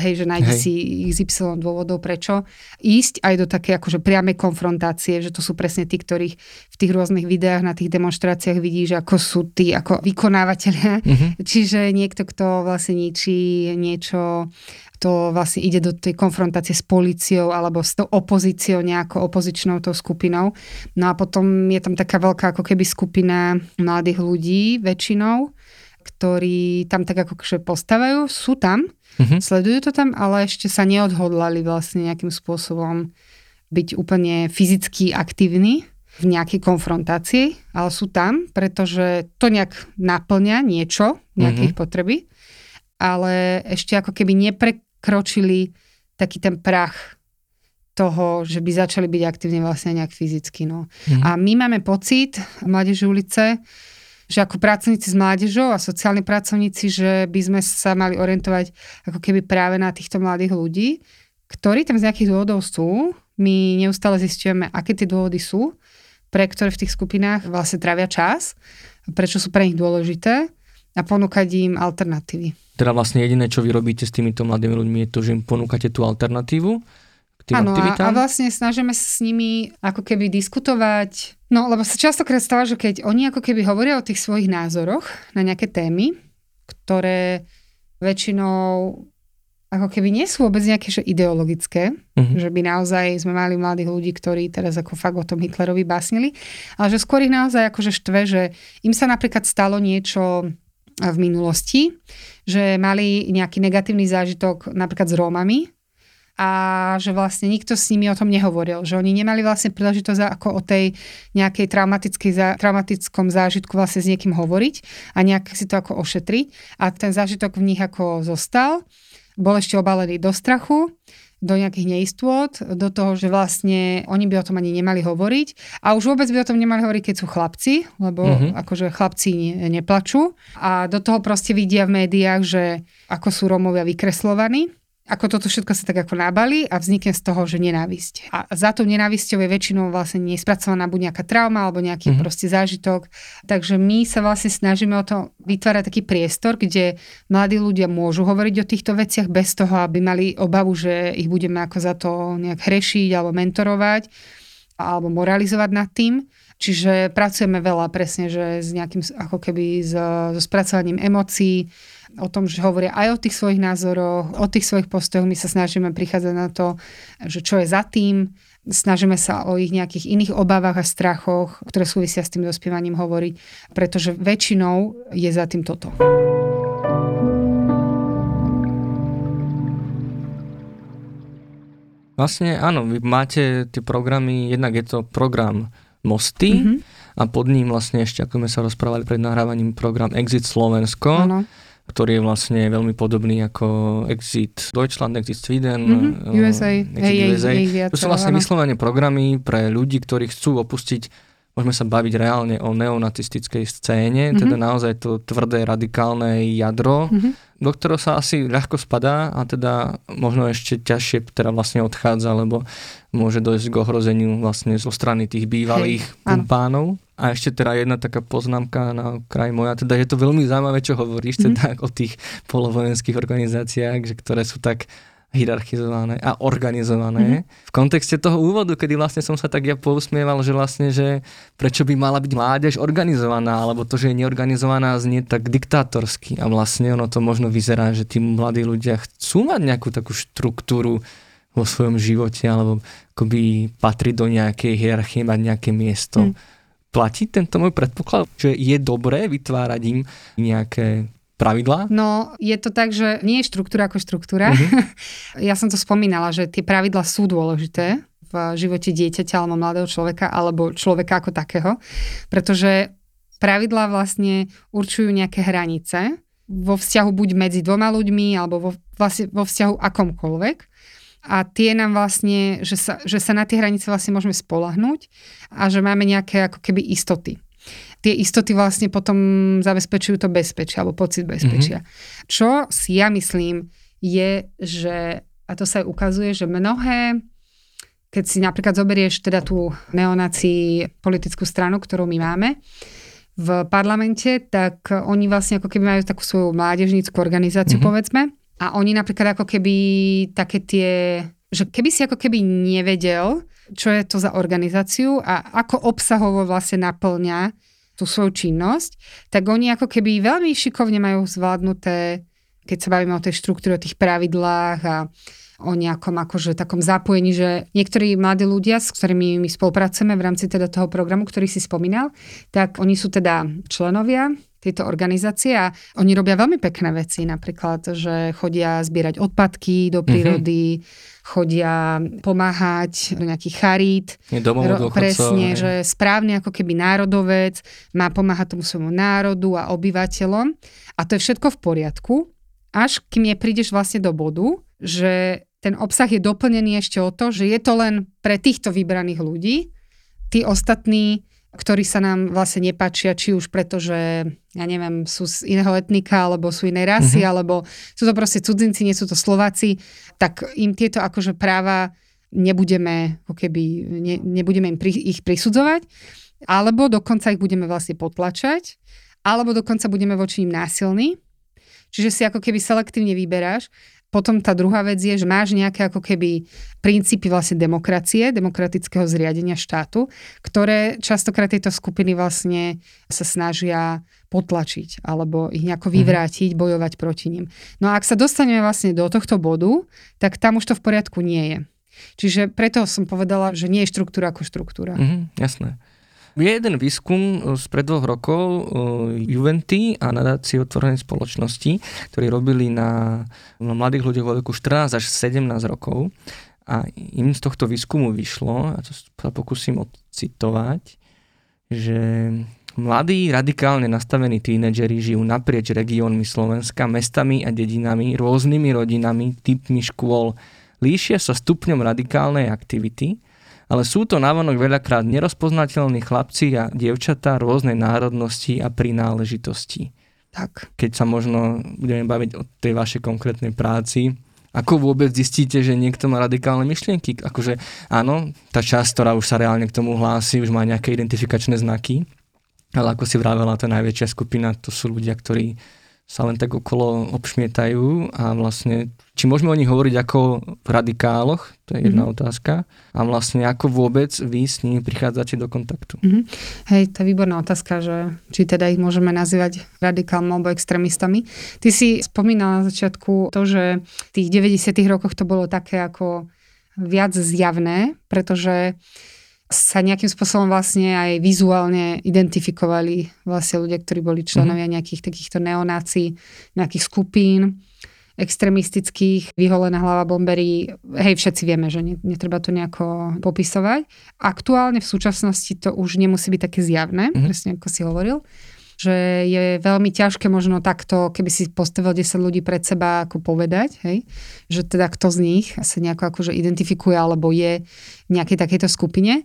hej, že nájde hej. si XY dôvodov prečo, ísť aj do také akože priamej konfrontácie, že to sú presne tí, ktorých v tých rôznych videách na tých demonstráciách vidíš, ako sú tí ako vykonávateľia. Mm-hmm. Čiže niekto, kto vlastne ničí niečo to vlastne ide do tej konfrontácie s policiou alebo s tou opozíciou, nejakou opozičnou tou skupinou. No a potom je tam taká veľká ako keby skupina mladých ľudí väčšinou, ktorí tam tak ako postávajú, sú tam, mm-hmm. sledujú to tam, ale ešte sa neodhodlali vlastne nejakým spôsobom byť úplne fyzicky aktívni v nejakej konfrontácii, ale sú tam, pretože to nejak naplňa niečo, nejaké mm-hmm. potreby, ale ešte ako keby nepre, prekročili taký ten prach toho, že by začali byť aktívne vlastne nejak fyzicky. No. Mm. A my máme pocit, Mládež ulice, že ako pracovníci s mládežou a sociálni pracovníci, že by sme sa mali orientovať ako keby práve na týchto mladých ľudí, ktorí tam z nejakých dôvodov sú. My neustále zistujeme, aké tie dôvody sú, pre ktoré v tých skupinách vlastne trávia čas, prečo sú pre nich dôležité a ponúkať im alternatívy. Teda vlastne jediné, čo vy robíte s týmito mladými ľuďmi, je to, že im ponúkate tú alternatívu k tým Áno, aktivitám? A, a vlastne snažíme sa s nimi ako keby diskutovať. No, lebo sa častokrát stáva, že keď oni ako keby hovoria o tých svojich názoroch na nejaké témy, ktoré väčšinou ako keby nie sú vôbec nejaké že ideologické, uh-huh. že by naozaj sme mali mladých ľudí, ktorí teraz ako fakt o tom Hitlerovi básnili, ale že skôr ich naozaj akože štve, že im sa napríklad stalo niečo v minulosti, že mali nejaký negatívny zážitok napríklad s Rómami a že vlastne nikto s nimi o tom nehovoril, že oni nemali vlastne príležitosť ako o tej nejakej traumatickom zážitku vlastne s niekým hovoriť a nejak si to ako ošetriť. A ten zážitok v nich ako zostal, bol ešte obalený do strachu do nejakých neistôt, do toho, že vlastne oni by o tom ani nemali hovoriť. A už vôbec by o tom nemali hovoriť, keď sú chlapci, lebo mm-hmm. akože chlapci ne, neplačú. A do toho proste vidia v médiách, že ako sú Rómovia vykreslovaní ako toto všetko sa tak ako nabali a vznikne z toho, že nenávisť. A za tou nenávisťou je väčšinou vlastne nespracovaná buď nejaká trauma alebo nejaký mm-hmm. proste zážitok. Takže my sa vlastne snažíme o to vytvárať taký priestor, kde mladí ľudia môžu hovoriť o týchto veciach bez toho, aby mali obavu, že ich budeme ako za to nejak hrešiť alebo mentorovať alebo moralizovať nad tým. Čiže pracujeme veľa presne, že s nejakým ako keby so, so spracovaním emócií, o tom, že hovoria aj o tých svojich názoroch, o tých svojich postojoch. My sa snažíme prichádzať na to, že čo je za tým, snažíme sa o ich nejakých iných obávach a strachoch, ktoré súvisia s tým dospievaním hovoriť, pretože väčšinou je za tým toto. Vlastne áno, vy máte tie programy, jednak je to program Mosty mm-hmm. a pod ním vlastne ešte, ako sme sa rozprávali pred nahrávaním, program Exit Slovensko. Áno ktorý je vlastne veľmi podobný ako Exit Deutschland, Exit Sweden, mm-hmm. USA, Exit hey, USA. Hey, hey, to sú vlastne vyslovene programy pre ľudí, ktorí chcú opustiť môžeme sa baviť reálne o neonacistickej scéne, mm-hmm. teda naozaj to tvrdé radikálne jadro, mm-hmm. do ktorého sa asi ľahko spadá a teda možno ešte ťažšie teda vlastne odchádza, lebo môže dojsť k ohrozeniu vlastne zo strany tých bývalých hey, kumpánov. A ešte teda jedna taká poznámka na kraj moja, teda je to veľmi zaujímavé, čo hovoríš, teda mm. o tých polovojenských organizáciách, že ktoré sú tak hierarchizované a organizované. Mm-hmm. V kontexte toho úvodu, kedy vlastne som sa tak ja pousmieval, že vlastne, že prečo by mala byť mládež organizovaná, alebo to, že je neorganizovaná, znie tak diktátorsky. A vlastne ono to možno vyzerá, že tí mladí ľudia chcú mať nejakú takú štruktúru vo svojom živote, alebo akoby patriť do nejakej hierarchie, mať nejaké miesto. Mm. Platí tento môj predpoklad, že je dobré vytvárať im nejaké pravidlá? No, je to tak, že nie je štruktúra ako štruktúra. Uh-huh. ja som to spomínala, že tie pravidlá sú dôležité v živote dieťaťa alebo mladého človeka alebo človeka ako takého, pretože pravidlá vlastne určujú nejaké hranice vo vzťahu buď medzi dvoma ľuďmi alebo vo, vlastne vo vzťahu akomkoľvek. A tie nám vlastne, že sa, že sa na tie hranice vlastne môžeme spolahnúť a že máme nejaké ako keby istoty tie istoty vlastne potom zabezpečujú to bezpečie alebo pocit bezpečia. Mm-hmm. Čo si ja myslím je, že, a to sa aj ukazuje, že mnohé, keď si napríklad zoberieš teda tú neonací politickú stranu, ktorú my máme, v parlamente, tak oni vlastne ako keby majú takú svoju mládežníckú organizáciu, mm-hmm. povedzme. A oni napríklad ako keby také tie, že keby si ako keby nevedel, čo je to za organizáciu a ako obsahovo vlastne naplňa tú svoju činnosť, tak oni ako keby veľmi šikovne majú zvládnuté, keď sa bavíme o tej štruktúre, o tých pravidlách a o nejakom akože takom zapojení, že niektorí mladí ľudia, s ktorými my spolupracujeme v rámci teda toho programu, ktorý si spomínal, tak oni sú teda členovia tejto organizácie a oni robia veľmi pekné veci, napríklad, že chodia zbierať odpadky do mhm. prírody, mm-hmm chodia pomáhať do nejakých charít. Ro, presne, že správne ako keby národovec má pomáhať tomu svojmu národu a obyvateľom. A to je všetko v poriadku, až kým neprídeš vlastne do bodu, že ten obsah je doplnený ešte o to, že je to len pre týchto vybraných ľudí. Tí ostatní ktorí sa nám vlastne nepačia, či už preto, že ja neviem, sú z iného etnika, alebo sú iné rasy, mm-hmm. alebo sú to proste cudzinci, nie sú to Slováci, tak im tieto akože práva nebudeme, ako keby, ne, nebudeme im pri, ich prisudzovať, alebo dokonca ich budeme vlastne potlačať, alebo dokonca budeme voči ním násilní. Čiže si ako keby selektívne vyberáš potom tá druhá vec je, že máš nejaké ako keby princípy vlastne demokracie, demokratického zriadenia štátu, ktoré častokrát tieto skupiny vlastne sa snažia potlačiť alebo ich nejako mhm. vyvrátiť, bojovať proti nim. No a ak sa dostaneme vlastne do tohto bodu, tak tam už to v poriadku nie je. Čiže preto som povedala, že nie je štruktúra ako štruktúra. Mm-hmm, jasné. Je jeden výskum e, z pred dvoch rokov e, Juventy a nadácie otvorenej spoločnosti, ktorí robili na, na mladých ľuďoch vo veku 14 až 17 rokov. A im z tohto výskumu vyšlo, a to sa pokúsim odcitovať, že mladí, radikálne nastavení tínedžeri žijú naprieč regiónmi Slovenska, mestami a dedinami, rôznymi rodinami, typmi škôl. Líšia sa stupňom radikálnej aktivity, ale sú to navonok veľakrát nerozpoznateľní chlapci a dievčatá rôznej národnosti a prináležitosti. Tak. Keď sa možno budeme baviť o tej vašej konkrétnej práci, ako vôbec zistíte, že niekto má radikálne myšlienky? Akože áno, tá časť, ktorá už sa reálne k tomu hlási, už má nejaké identifikačné znaky, ale ako si vravela, tá najväčšia skupina, to sú ľudia, ktorí sa len tak okolo obšmietajú a vlastne, či môžeme o nich hovoriť ako v radikáloch, to je jedna mm-hmm. otázka, a vlastne ako vôbec vy s nimi prichádzate do kontaktu. Mm-hmm. Hej, to je výborná otázka, že či teda ich môžeme nazývať radikálmi alebo extrémistami. Ty si spomínala na začiatku to, že v tých 90 rokoch to bolo také ako viac zjavné, pretože sa nejakým spôsobom vlastne aj vizuálne identifikovali vlastne ľudia, ktorí boli členovia mhm. nejakých takýchto neonácií, nejakých skupín extremistických, vyholená hlava bombery, hej, všetci vieme, že netreba to nejako popisovať. Aktuálne v súčasnosti to už nemusí byť také zjavné, mm-hmm. presne ako si hovoril že je veľmi ťažké možno takto, keby si postavil 10 ľudí pred seba, ako povedať, hej, že teda kto z nich sa nejako akože identifikuje alebo je v nejakej takejto skupine.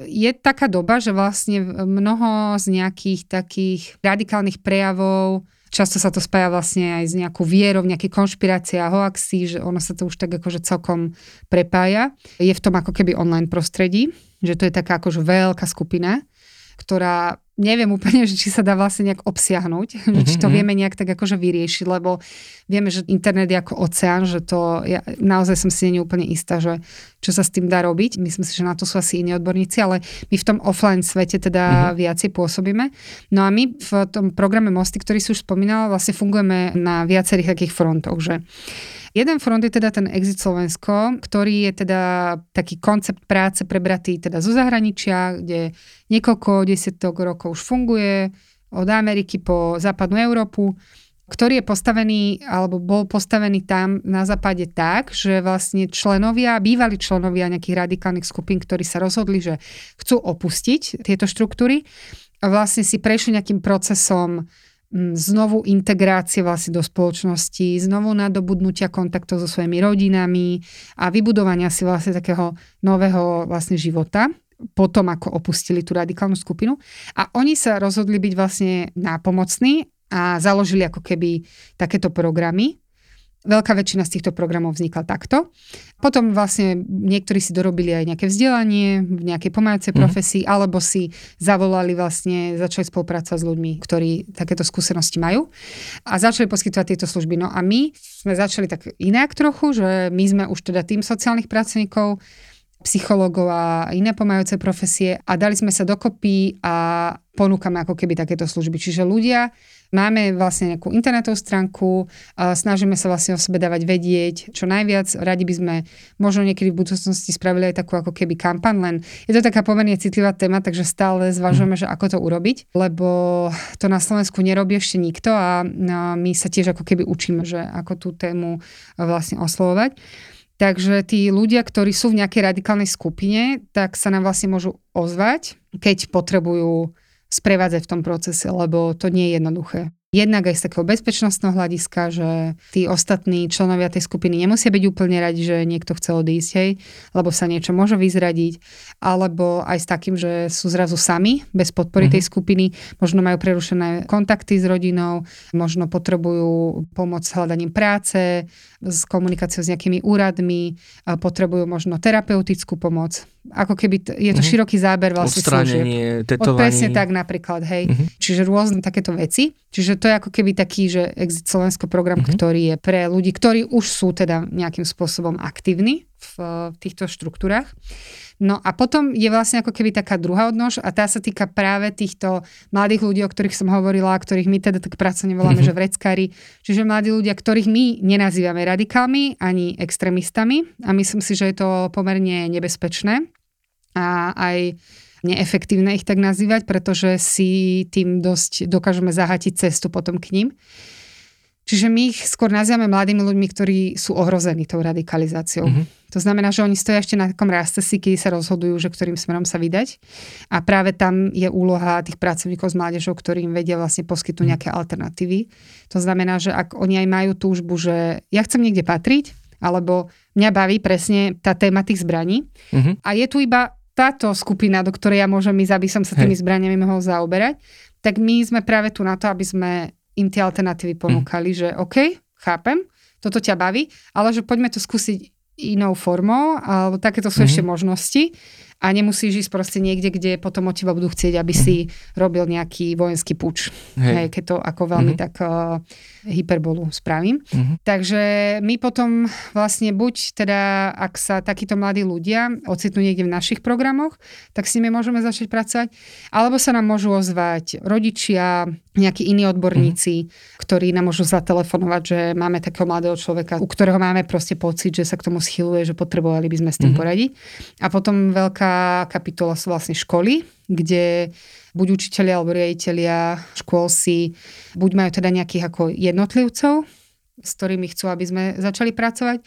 Je taká doba, že vlastne mnoho z nejakých takých radikálnych prejavov Často sa to spája vlastne aj s nejakou vierou, nejaké konšpirácie a hoaxy, že ono sa to už tak akože celkom prepája. Je v tom ako keby online prostredí, že to je taká akože veľká skupina ktorá neviem úplne, že či sa dá vlastne nejak obsiahnuť, mm-hmm. či to mhm. vieme nejak tak akože vyriešiť, lebo vieme, že internet je ako oceán, že to, ja naozaj som si nie úplne istá, že čo sa s tým dá robiť. Myslím si, že na to sú asi iní odborníci, ale my v tom offline svete teda mm-hmm. viacej pôsobíme. No a my v tom programe Mosty, ktorý si už spomínala, vlastne fungujeme na viacerých takých frontoch, že Jeden front je teda ten Exit Slovensko, ktorý je teda taký koncept práce prebratý teda zo zahraničia, kde niekoľko desiatok rokov už funguje, od Ameriky po západnú Európu, ktorý je postavený, alebo bol postavený tam na západe tak, že vlastne členovia, bývali členovia nejakých radikálnych skupín, ktorí sa rozhodli, že chcú opustiť tieto štruktúry. Vlastne si prešli nejakým procesom znovu integrácie vlastne do spoločnosti, znovu nadobudnutia kontaktov so svojimi rodinami a vybudovania si vlastne takého nového vlastne života potom, ako opustili tú radikálnu skupinu. A oni sa rozhodli byť vlastne nápomocní a založili ako keby takéto programy, Veľká väčšina z týchto programov vznikla takto. Potom vlastne niektorí si dorobili aj nejaké vzdelanie v nejakej pomáhacej mm. profesii, alebo si zavolali vlastne, začali spolupracovať s ľuďmi, ktorí takéto skúsenosti majú a začali poskytovať tieto služby. No a my sme začali tak inak trochu, že my sme už teda tým sociálnych pracovníkov, psychológov a iné pomáhajúce profesie a dali sme sa dokopy a ponúkame ako keby takéto služby. Čiže ľudia Máme vlastne nejakú internetovú stránku, snažíme sa vlastne o sebe dávať vedieť čo najviac. Radi by sme možno niekedy v budúcnosti spravili aj takú ako keby kampan, len je to taká pomerne citlivá téma, takže stále zvažujeme, že ako to urobiť, lebo to na Slovensku nerobí ešte nikto a my sa tiež ako keby učíme, že ako tú tému vlastne oslovovať. Takže tí ľudia, ktorí sú v nejakej radikálnej skupine, tak sa nám vlastne môžu ozvať, keď potrebujú sprevádzať v tom procese, lebo to nie je jednoduché. Jednak aj z takého bezpečnostného hľadiska, že tí ostatní členovia tej skupiny nemusia byť úplne radi, že niekto chce odísť, hej, lebo sa niečo môže vyzradiť, alebo aj s takým, že sú zrazu sami, bez podpory mm-hmm. tej skupiny, možno majú prerušené kontakty s rodinou, možno potrebujú pomoc s hľadaním práce, s komunikáciou s nejakými úradmi, potrebujú možno terapeutickú pomoc. Ako keby t- je to mm-hmm. široký záber vlastne Odstránenie, tetovanie. Presne tak napríklad, hej. Mm-hmm. Čiže rôzne takéto veci. Čiže to je ako keby taký, že Exit Slovensko program, mm-hmm. ktorý je pre ľudí, ktorí už sú teda nejakým spôsobom aktívni v, v týchto štruktúrach. No a potom je vlastne ako keby taká druhá odnož a tá sa týka práve týchto mladých ľudí, o ktorých som hovorila, ktorých my teda tak pracovne voláme, mm-hmm. že vreckári. Čiže mladí ľudia, ktorých my nenazývame radikálmi ani extrémistami a myslím si, že je to pomerne nebezpečné a aj neefektívne ich tak nazývať, pretože si tým dosť dokážeme zahatiť cestu potom k ním. Čiže my ich skôr nazývame mladými ľuďmi, ktorí sú ohrození tou radikalizáciou. Mm-hmm. To znamená, že oni stoja ešte na takom si, keď sa rozhodujú, že ktorým smerom sa vydať. A práve tam je úloha tých pracovníkov s mládežou, ktorí im vedia vlastne poskytnúť mm-hmm. nejaké alternatívy. To znamená, že ak oni aj majú túžbu, že ja chcem niekde patriť, alebo mňa baví presne tá téma tých zbraní. Mm-hmm. A je tu iba táto skupina, do ktorej ja môžem ísť, aby som sa tými Hej. zbraniami mohol zaoberať, tak my sme práve tu na to, aby sme im tie alternatívy ponúkali, mm. že OK, chápem, toto ťa baví, ale že poďme to skúsiť inou formou, alebo takéto sú mm-hmm. ešte možnosti a nemusíš ísť proste niekde, kde potom od teba budú chcieť, aby mm-hmm. si robil nejaký vojenský puč. Hej. Hej, keď to ako veľmi mm-hmm. tak uh, hyperbolu spravím. Mm-hmm. Takže my potom vlastne buď teda, ak sa takíto mladí ľudia ocitnú niekde v našich programoch, tak s nimi môžeme začať pracovať, alebo sa nám môžu ozvať rodičia, nejakí iní odborníci, mm-hmm. ktorí nám môžu zatelefonovať, že máme takého mladého človeka, u ktorého máme proste pocit, že sa k tomu schyluje, že potrebovali by sme s tým mm-hmm. poradiť. A potom veľká kapitola sú vlastne školy, kde buď učiteľia alebo riaditeľia škôl si buď majú teda nejakých ako jednotlivcov, s ktorými chcú, aby sme začali pracovať,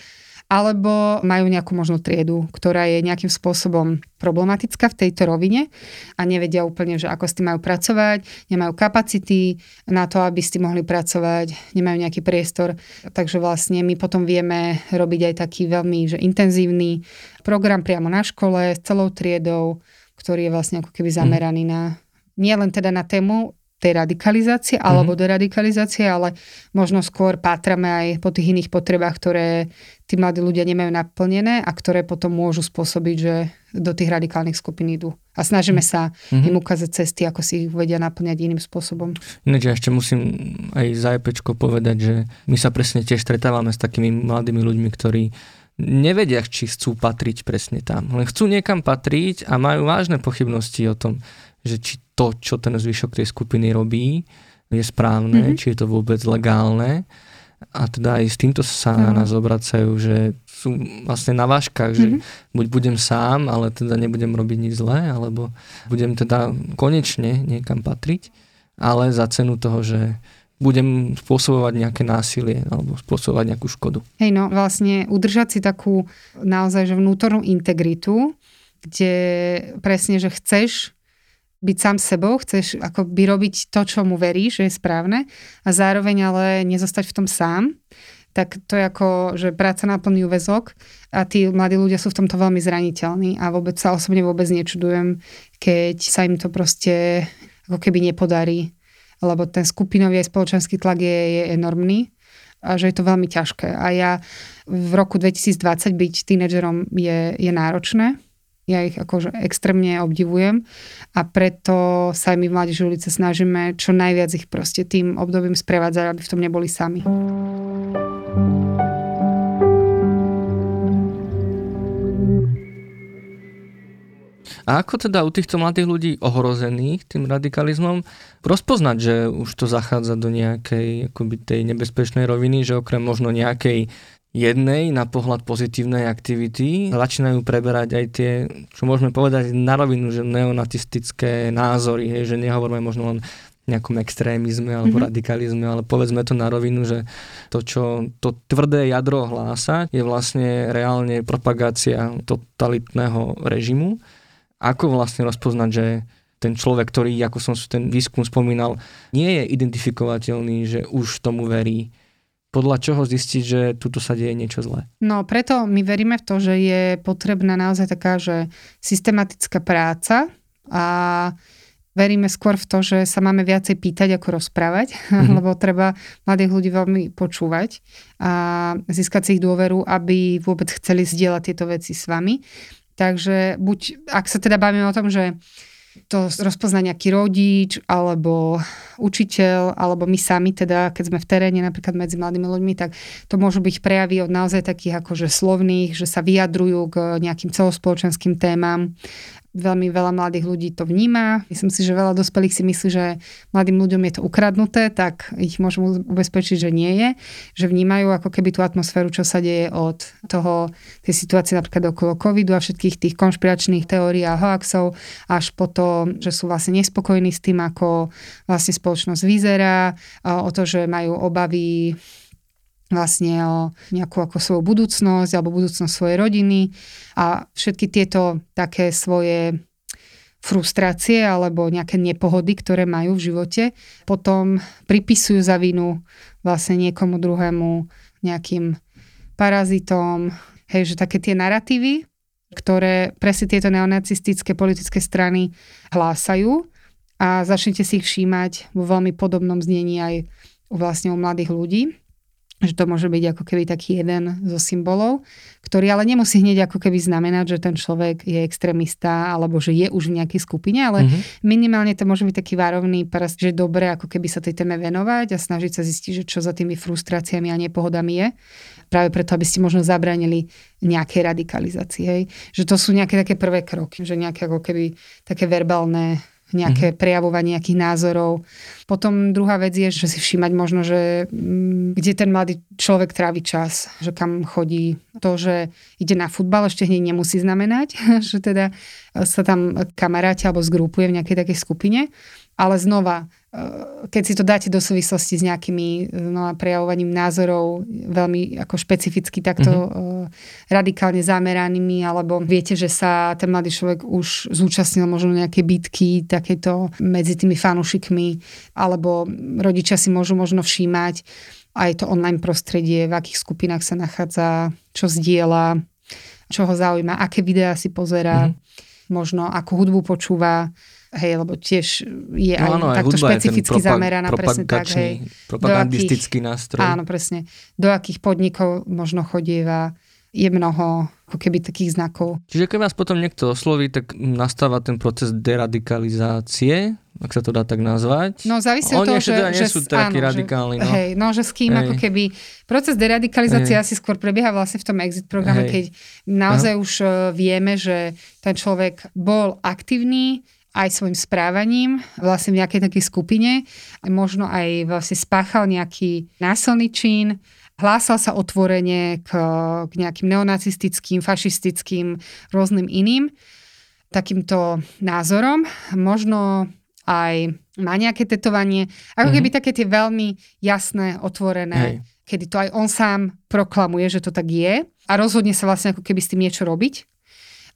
alebo majú nejakú možno triedu, ktorá je nejakým spôsobom problematická v tejto rovine a nevedia úplne, že ako s tým majú pracovať, nemajú kapacity na to, aby s tým mohli pracovať, nemajú nejaký priestor. Takže vlastne my potom vieme robiť aj taký veľmi že intenzívny program priamo na škole s celou triedou, ktorý je vlastne ako keby zameraný na nie len teda na tému tej radikalizácie alebo mm-hmm. deradikalizácie, ale možno skôr pátrame aj po tých iných potrebách, ktoré tí mladí ľudia nemajú naplnené a ktoré potom môžu spôsobiť, že do tých radikálnych skupín idú. A snažíme sa mm-hmm. im ukázať cesty, ako si ich vedia naplňať iným spôsobom. Ináč ja ešte musím aj za EPčko povedať, že my sa presne tiež stretávame s takými mladými ľuďmi, ktorí nevedia, či chcú patriť presne tam. Len chcú niekam patriť a majú vážne pochybnosti o tom, že či to, čo ten zvyšok tej skupiny robí, je správne, mm-hmm. či je to vôbec legálne. A teda aj s týmto sa no. na nás obracajú, že sú vlastne na váškach, mm-hmm. že mhm. buď budem sám, ale teda nebudem robiť nič zlé, alebo budem teda konečne niekam patriť, ale za cenu toho, že budem spôsobovať nejaké násilie alebo spôsobovať nejakú škodu. Hej no, vlastne udržať si takú naozaj že vnútornú integritu, kde presne, že chceš byť sám sebou, chceš by robiť to, čo mu veríš, že je správne a zároveň ale nezostať v tom sám, tak to je ako, že práca na plný úvezok a tí mladí ľudia sú v tomto veľmi zraniteľní a vôbec sa osobne vôbec nečudujem, keď sa im to proste ako keby nepodarí, lebo ten skupinový aj spoločenský tlak je, je enormný a že je to veľmi ťažké. A ja v roku 2020 byť tínedžerom je, je náročné, ja ich akože extrémne obdivujem a preto sa aj my v Mládeži ulice snažíme čo najviac ich proste tým obdobím sprevádzať, aby v tom neboli sami. A ako teda u týchto mladých ľudí ohrozených tým radikalizmom rozpoznať, že už to zachádza do nejakej akoby tej nebezpečnej roviny, že okrem možno nejakej jednej na pohľad pozitívnej aktivity začínajú preberať aj tie, čo môžeme povedať na rovinu, že neonatistické názory, hej, že nehovoríme možno len nejakom extrémizme alebo mm-hmm. radikalizme, ale povedzme to na rovinu, že to, čo to tvrdé jadro hlása, je vlastne reálne propagácia totalitného režimu. Ako vlastne rozpoznať, že ten človek, ktorý, ako som ten výskum spomínal, nie je identifikovateľný, že už tomu verí, podľa čoho zistiť, že tuto sa deje niečo zlé? No preto my veríme v to, že je potrebná naozaj taká, že systematická práca a veríme skôr v to, že sa máme viacej pýtať ako rozprávať, mm-hmm. lebo treba mladých ľudí veľmi počúvať a získať si ich dôveru, aby vôbec chceli zdieľať tieto veci s vami. Takže buď, ak sa teda bavíme o tom, že to rozpozná nejaký rodič alebo učiteľ, alebo my sami teda, keď sme v teréne napríklad medzi mladými ľuďmi, tak to môžu byť prejavy od naozaj takých akože slovných, že sa vyjadrujú k nejakým celospoločenským témam veľmi veľa mladých ľudí to vníma. Myslím si, že veľa dospelých si myslí, že mladým ľuďom je to ukradnuté, tak ich môžem ubezpečiť, že nie je. Že vnímajú ako keby tú atmosféru, čo sa deje od toho, tej situácie napríklad okolo covidu a všetkých tých konšpiračných teórií a hoaxov, až po to, že sú vlastne nespokojní s tým, ako vlastne spoločnosť vyzerá, o to, že majú obavy vlastne o nejakú ako svoju budúcnosť alebo budúcnosť svojej rodiny. A všetky tieto také svoje frustrácie alebo nejaké nepohody, ktoré majú v živote, potom pripisujú za vinu vlastne niekomu druhému nejakým parazitom, hej, že také tie narratívy, ktoré presne tieto neonacistické politické strany hlásajú a začnete si ich všímať vo veľmi podobnom znení aj vlastne u mladých ľudí že to môže byť ako keby taký jeden zo symbolov, ktorý ale nemusí hneď ako keby znamenať, že ten človek je extrémista alebo že je už v nejakej skupine, ale mm-hmm. minimálne to môže byť taký várovný prast, že je dobré ako keby sa tej téme venovať a snažiť sa zistiť, že čo za tými frustráciami a nepohodami je. Práve preto, aby ste možno zabránili nejakej radikalizácii. Hej? Že to sú nejaké také prvé kroky, že nejaké ako keby také verbálne nejaké mm-hmm. prejavovanie nejakých názorov. Potom druhá vec je, že si všímať možno, že mm, kde ten mladý človek trávi čas, že kam chodí. To, že ide na futbal, ešte hneď nemusí znamenať, že teda sa tam kamaráte alebo zgrupuje v nejakej takej skupine. Ale znova, keď si to dáte do súvislosti s nejakými no, prejavovaním názorov veľmi ako špecificky takto mm-hmm. radikálne zameranými, alebo viete, že sa ten mladý človek už zúčastnil možno nejaké bitky takéto medzi tými fanúšikmi, alebo rodičia si môžu možno všímať aj to online prostredie, v akých skupinách sa nachádza, čo zdieľa, čo ho zaujíma, aké videá si pozera, mm-hmm. možno akú hudbu počúva, hej, lebo tiež je No aj áno, takto hudba je špecificky propag- zameraná presne tak, hej. propagandistický nástroj. Áno, presne. Do akých podnikov možno chodieva, je mnoho ako keby takých znakov. Čiže keď vás potom niekto osloví, tak nastáva ten proces deradikalizácie, ak sa to dá tak nazvať. No závisí od toho, že, teda nie že sú takí áno, radikálni, no. Hej, no, že s kým Hej. ako keby... Proces deradikalizácie Hej. asi skôr prebieha vlastne v tom exit programe, Hej. keď naozaj už e, vieme, že ten človek bol aktívny aj svojim správaním vlastne v nejakej takej skupine, možno aj vlastne spáchal nejaký násilný čin, hlásal sa otvorene k, k nejakým neonacistickým, fašistickým, rôznym iným takýmto názorom. Možno aj má nejaké tetovanie. Ako keby také tie veľmi jasné, otvorené, Mhm. Hej. kedy to aj on sám proklamuje, že to tak je a rozhodne sa vlastne ako keby s tým niečo robiť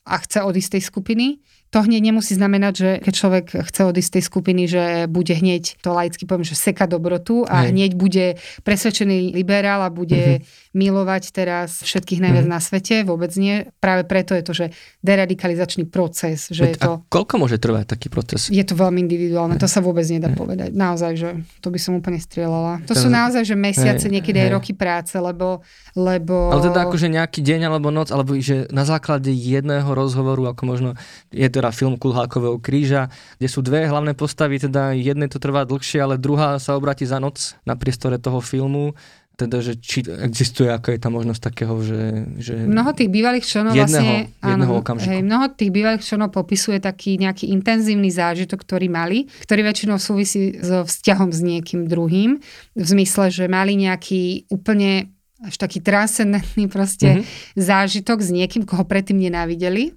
a chce odísť z tej skupiny. To hneď nemusí znamenať, že keď človek chce odísť z tej skupiny, že bude hneď, to laicky poviem, že seka dobrotu a Hej. hneď bude presvedčený liberál a bude milovať teraz všetkých najviac na svete. Vôbec nie. Práve preto je to, že deradikalizačný proces, že je Veď to... A koľko môže trvať taký proces? Je to veľmi individuálne, to sa vôbec nedá povedať. Naozaj, že to by som úplne strieľala. To sú Ten- naozaj, že mesiace, hej, niekedy aj hej. roky práce, lebo... lebo... Ale teda akože nejaký deň alebo noc, alebo že na základe jedného rozhovoru, ako možno je teda film Kulhákového kríža, kde sú dve hlavné postavy, teda jedné to trvá dlhšie, ale druhá sa obratí za noc na priestore toho filmu. Teda, že či existuje, ako je tam možnosť takého, že... že Mnoho tých bývalých členov Jedného- vlastne... jedného okamžiku. hej, mnoho tých bývalých členov popisuje taký nejaký intenzívny zážitok, ktorý mali, ktorý väčšinou súvisí so vzťahom s niekým druhým, v zmysle, že mali nejaký úplne až taký transcendentný proste Mhm. zážitok s niekým, koho predtým nenávideli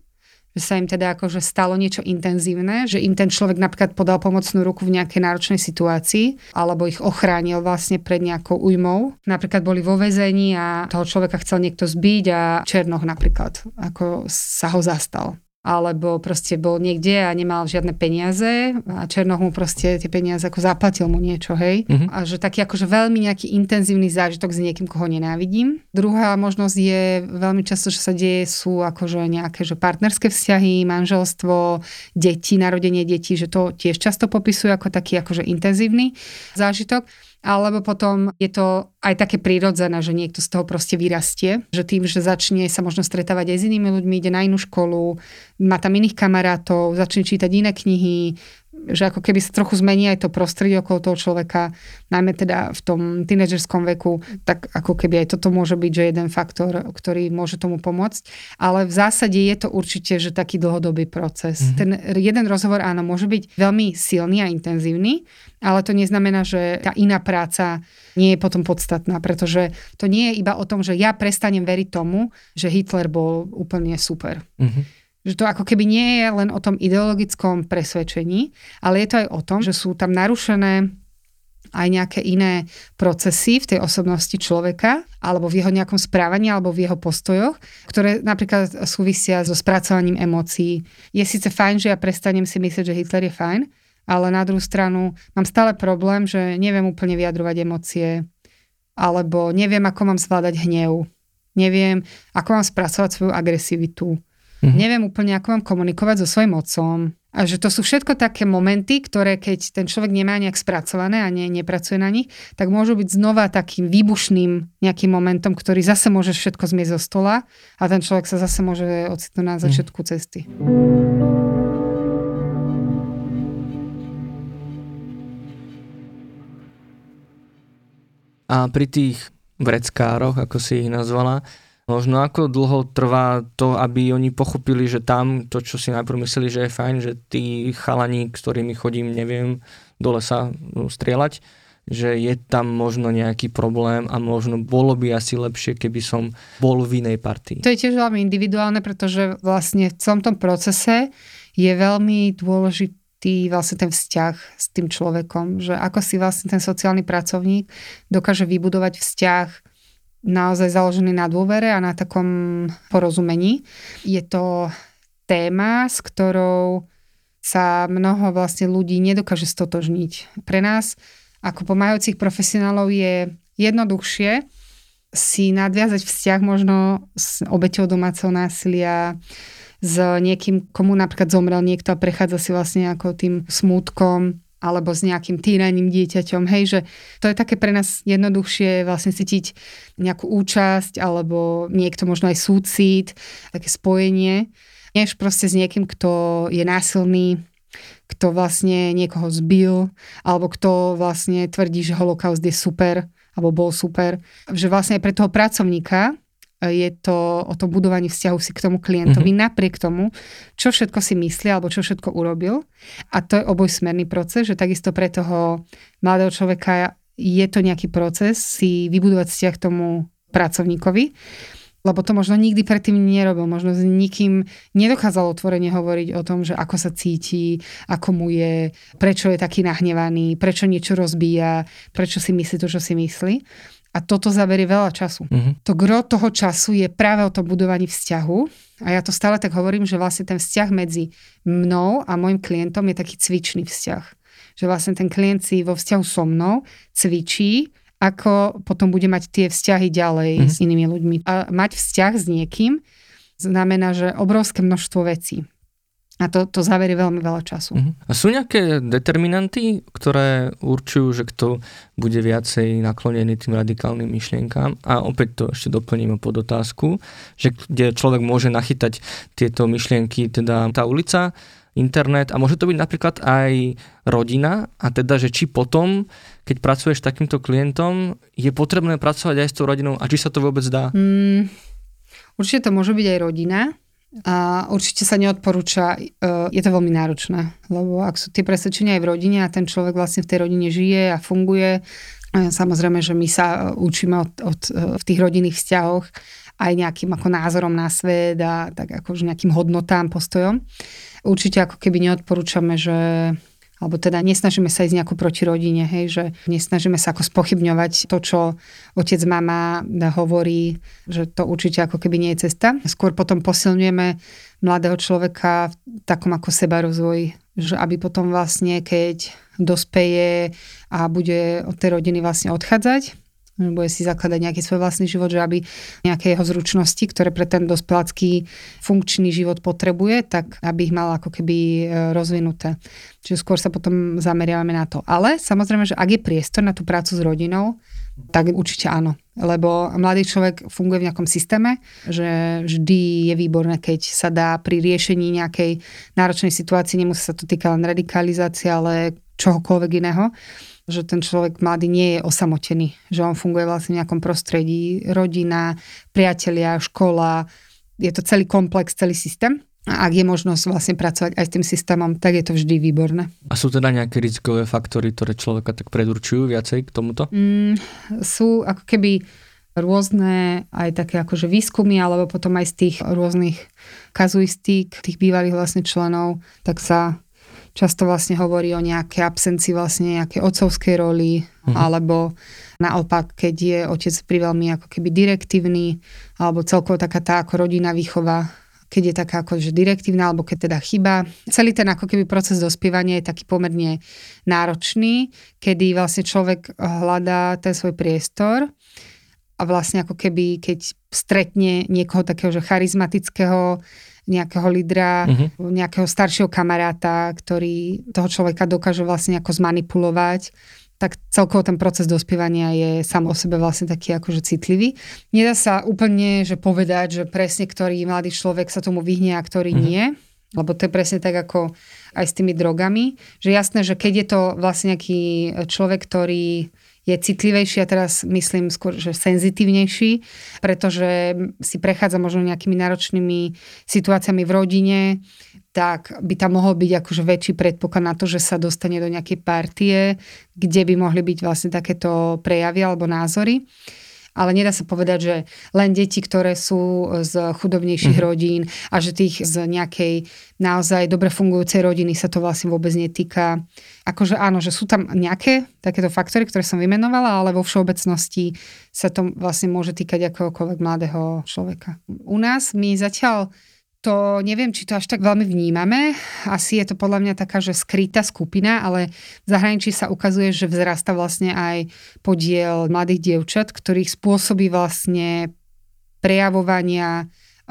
že sa im teda akože stalo niečo intenzívne, že im ten človek napríklad podal pomocnú ruku v nejakej náročnej situácii, alebo ich ochránil vlastne pred nejakou újmou. Napríklad boli vo väzení a toho človeka chcel niekto zbiť a Černoch napríklad, ako sa ho zastal alebo proste bol niekde a nemal žiadne peniaze a Černoch mu proste tie peniaze ako zaplatil mu niečo, hej. Mhm. A že taký akože veľmi nejaký intenzívny zážitok s niekým, koho nenávidím. Druhá možnosť je veľmi často, čo sa deje, sú akože nejaké že partnerské vzťahy, manželstvo, deti, narodenie detí, že to tiež často popisujú ako taký akože intenzívny zážitok. Alebo potom je to aj také prirodzené, že niekto z toho proste vyrastie. Že tým, že začne sa možno stretávať aj s inými ľuďmi, ide na inú školu, má tam iných kamarátov, začne čítať iné knihy, že ako keby sa trochu zmení aj to prostredie okolo toho človeka, najmä teda v tom tínedžerskom veku, tak ako keby aj toto môže byť, že jeden faktor, ktorý môže tomu pomôcť. Ale v zásade je to určite, že taký dlhodobý proces. Mm-hmm. Ten jeden rozhovor áno, môže byť veľmi silný a intenzívny, ale to neznamená, že tá iná práca nie je potom podstatná, pretože to nie je iba o tom, že ja prestanem veriť tomu, že Hitler bol úplne super. Mhm. Že to ako keby nie je len o tom ideologickom presvedčení, ale je to aj o tom, že sú tam narušené aj nejaké iné procesy v tej osobnosti človeka, alebo v jeho nejakom správaní, alebo v jeho postojoch, ktoré napríklad súvisia so spracovaním emócií. Je síce fajn, že ja prestanem si myslieť, že Hitler je fajn, ale na druhú stranu mám stále problém, že neviem úplne vyjadrovať emócie, alebo neviem, ako mám zvládať hnev, neviem, ako mám spracovať svoju agresivitu, Mhm. neviem úplne, ako mám komunikovať so svojim otcom. A že to sú všetko také momenty, ktoré keď ten človek nemá nejak spracované a ne, nepracuje na nich, tak môžu byť znova takým výbušným nejakým momentom, ktorý zase môže všetko zmiesť zo stola a ten človek sa zase môže ocitnúť na začiatku cesty. A pri tých vreckároch, ako si ich nazvala, možno ako dlho trvá to, aby oni pochopili, že tam to, čo si najprv mysleli, že je fajn, že tí chalani, ktorými chodím, neviem, do lesa no, strieľať, že je tam možno nejaký problém a možno bolo by asi lepšie, keby som bol v inej partii. To je tiež veľmi individuálne, pretože vlastne v celom tom procese je veľmi dôležitý vlastne ten vzťah s tým človekom, že ako si vlastne ten sociálny pracovník dokáže vybudovať vzťah naozaj založený na dôvere a na takom porozumení. Je to téma, s ktorou sa mnoho vlastne ľudí nedokáže stotožniť. Pre nás ako pomáhajúcich profesionálov je jednoduchšie si nadviazať vzťah možno s obeťou domáceho násilia, s niekým, komu napríklad zomrel niekto a prechádza si vlastne ako tým smútkom alebo s nejakým týraním dieťaťom, hej, že to je také pre nás jednoduchšie vlastne cítiť nejakú účasť alebo niekto možno aj súcit, také spojenie, než proste s niekým, kto je násilný, kto vlastne niekoho zbil, alebo kto vlastne tvrdí, že holokaust je super, alebo bol super. Že vlastne aj pre toho pracovníka je to o tom budovaní vzťahu si k tomu klientovi, mm-hmm. napriek tomu, čo všetko si myslí alebo čo všetko urobil. A to je obojsmerný proces, že takisto pre toho mladého človeka je to nejaký proces si vybudovať vzťah k tomu pracovníkovi lebo to možno nikdy predtým nerobil, možno s nikým nedokázal otvorene hovoriť o tom, že ako sa cíti, ako mu je, prečo je taký nahnevaný, prečo niečo rozbíja, prečo si myslí to, čo si myslí. A toto zaberie veľa času. Mm-hmm. To gro toho času je práve o tom budovaní vzťahu. A ja to stále tak hovorím, že vlastne ten vzťah medzi mnou a môjim klientom je taký cvičný vzťah. Že vlastne ten klient si vo vzťahu so mnou cvičí ako potom bude mať tie vzťahy ďalej mm-hmm. s inými ľuďmi. A mať vzťah s niekým znamená, že obrovské množstvo vecí. A to, to zaverie veľmi veľa času. Uh-huh. A sú nejaké determinanty, ktoré určujú, že kto bude viacej naklonený tým radikálnym myšlienkám? A opäť to ešte doplním pod otázku, že kde človek môže nachytať tieto myšlienky, teda tá ulica, internet a môže to byť napríklad aj rodina a teda, že či potom, keď pracuješ s takýmto klientom, je potrebné pracovať aj s tou rodinou a či sa to vôbec dá? Mm, určite to môže byť aj rodina a určite sa neodporúča, e, je to veľmi náročné, lebo ak sú tie presvedčenia aj v rodine a ten človek vlastne v tej rodine žije a funguje, e, samozrejme, že my sa učíme od, od, e, v tých rodinných vzťahoch aj nejakým ako názorom na svet a tak akože nejakým hodnotám, postojom. Určite ako keby neodporúčame, že alebo teda nesnažíme sa ísť nejakú proti rodine, hej, že nesnažíme sa ako spochybňovať to, čo otec, mama hovorí, že to určite ako keby nie je cesta. Skôr potom posilňujeme mladého človeka v takom ako seba rozvoji, že aby potom vlastne, keď dospeje a bude od tej rodiny vlastne odchádzať, bude si zakladať nejaký svoj vlastný život, že aby nejaké jeho zručnosti, ktoré pre ten dospelácky funkčný život potrebuje, tak aby ich mal ako keby e, rozvinuté. Čiže skôr sa potom zameriavame na to. Ale samozrejme, že ak je priestor na tú prácu s rodinou, tak určite áno. Lebo mladý človek funguje v nejakom systéme, že vždy je výborné, keď sa dá pri riešení nejakej náročnej situácii, nemusí sa to týka len radikalizácie, ale čohokoľvek iného, že ten človek mladý nie je osamotený, že on funguje vlastne v nejakom prostredí, rodina, priatelia, škola, je to celý komplex, celý systém. A ak je možnosť vlastne pracovať aj s tým systémom, tak je to vždy výborné. A sú teda nejaké rizikové faktory, ktoré človeka tak predurčujú viacej k tomuto? Mm, sú ako keby rôzne aj také akože výskumy, alebo potom aj z tých rôznych kazuistík tých bývalých vlastne členov, tak sa často vlastne hovorí o nejakej absencii vlastne nejakej otcovskej roli, uh-huh. alebo naopak, keď je otec pri veľmi ako keby direktívny, alebo celkovo taká tá ako rodina výchova, keď je taká ako že direktívna, alebo keď teda chyba. Celý ten ako keby proces dospievania je taký pomerne náročný, kedy vlastne človek hľadá ten svoj priestor a vlastne ako keby, keď stretne niekoho takého, že charizmatického, nejakého lídra, uh-huh. nejakého staršieho kamaráta, ktorý toho človeka dokáže vlastne ako zmanipulovať, tak celkovo ten proces dospievania je sám o sebe vlastne taký akože citlivý. Nedá sa úplne že povedať, že presne ktorý mladý človek sa tomu vyhne a ktorý uh-huh. nie, lebo to je presne tak ako aj s tými drogami, že jasné, že keď je to vlastne nejaký človek, ktorý je citlivejší a teraz myslím skôr, že senzitívnejší, pretože si prechádza možno nejakými náročnými situáciami v rodine, tak by tam mohol byť akože väčší predpoklad na to, že sa dostane do nejakej partie, kde by mohli byť vlastne takéto prejavy alebo názory ale nedá sa povedať, že len deti, ktoré sú z chudobnejších mm-hmm. rodín a že tých z nejakej naozaj dobre fungujúcej rodiny sa to vlastne vôbec netýka. Akože áno, že sú tam nejaké takéto faktory, ktoré som vymenovala, ale vo všeobecnosti sa to vlastne môže týkať akokoľvek mladého človeka. U nás my zatiaľ to neviem, či to až tak veľmi vnímame. Asi je to podľa mňa taká, že skrytá skupina, ale v zahraničí sa ukazuje, že vzrasta vlastne aj podiel mladých dievčat, ktorých spôsobí vlastne prejavovania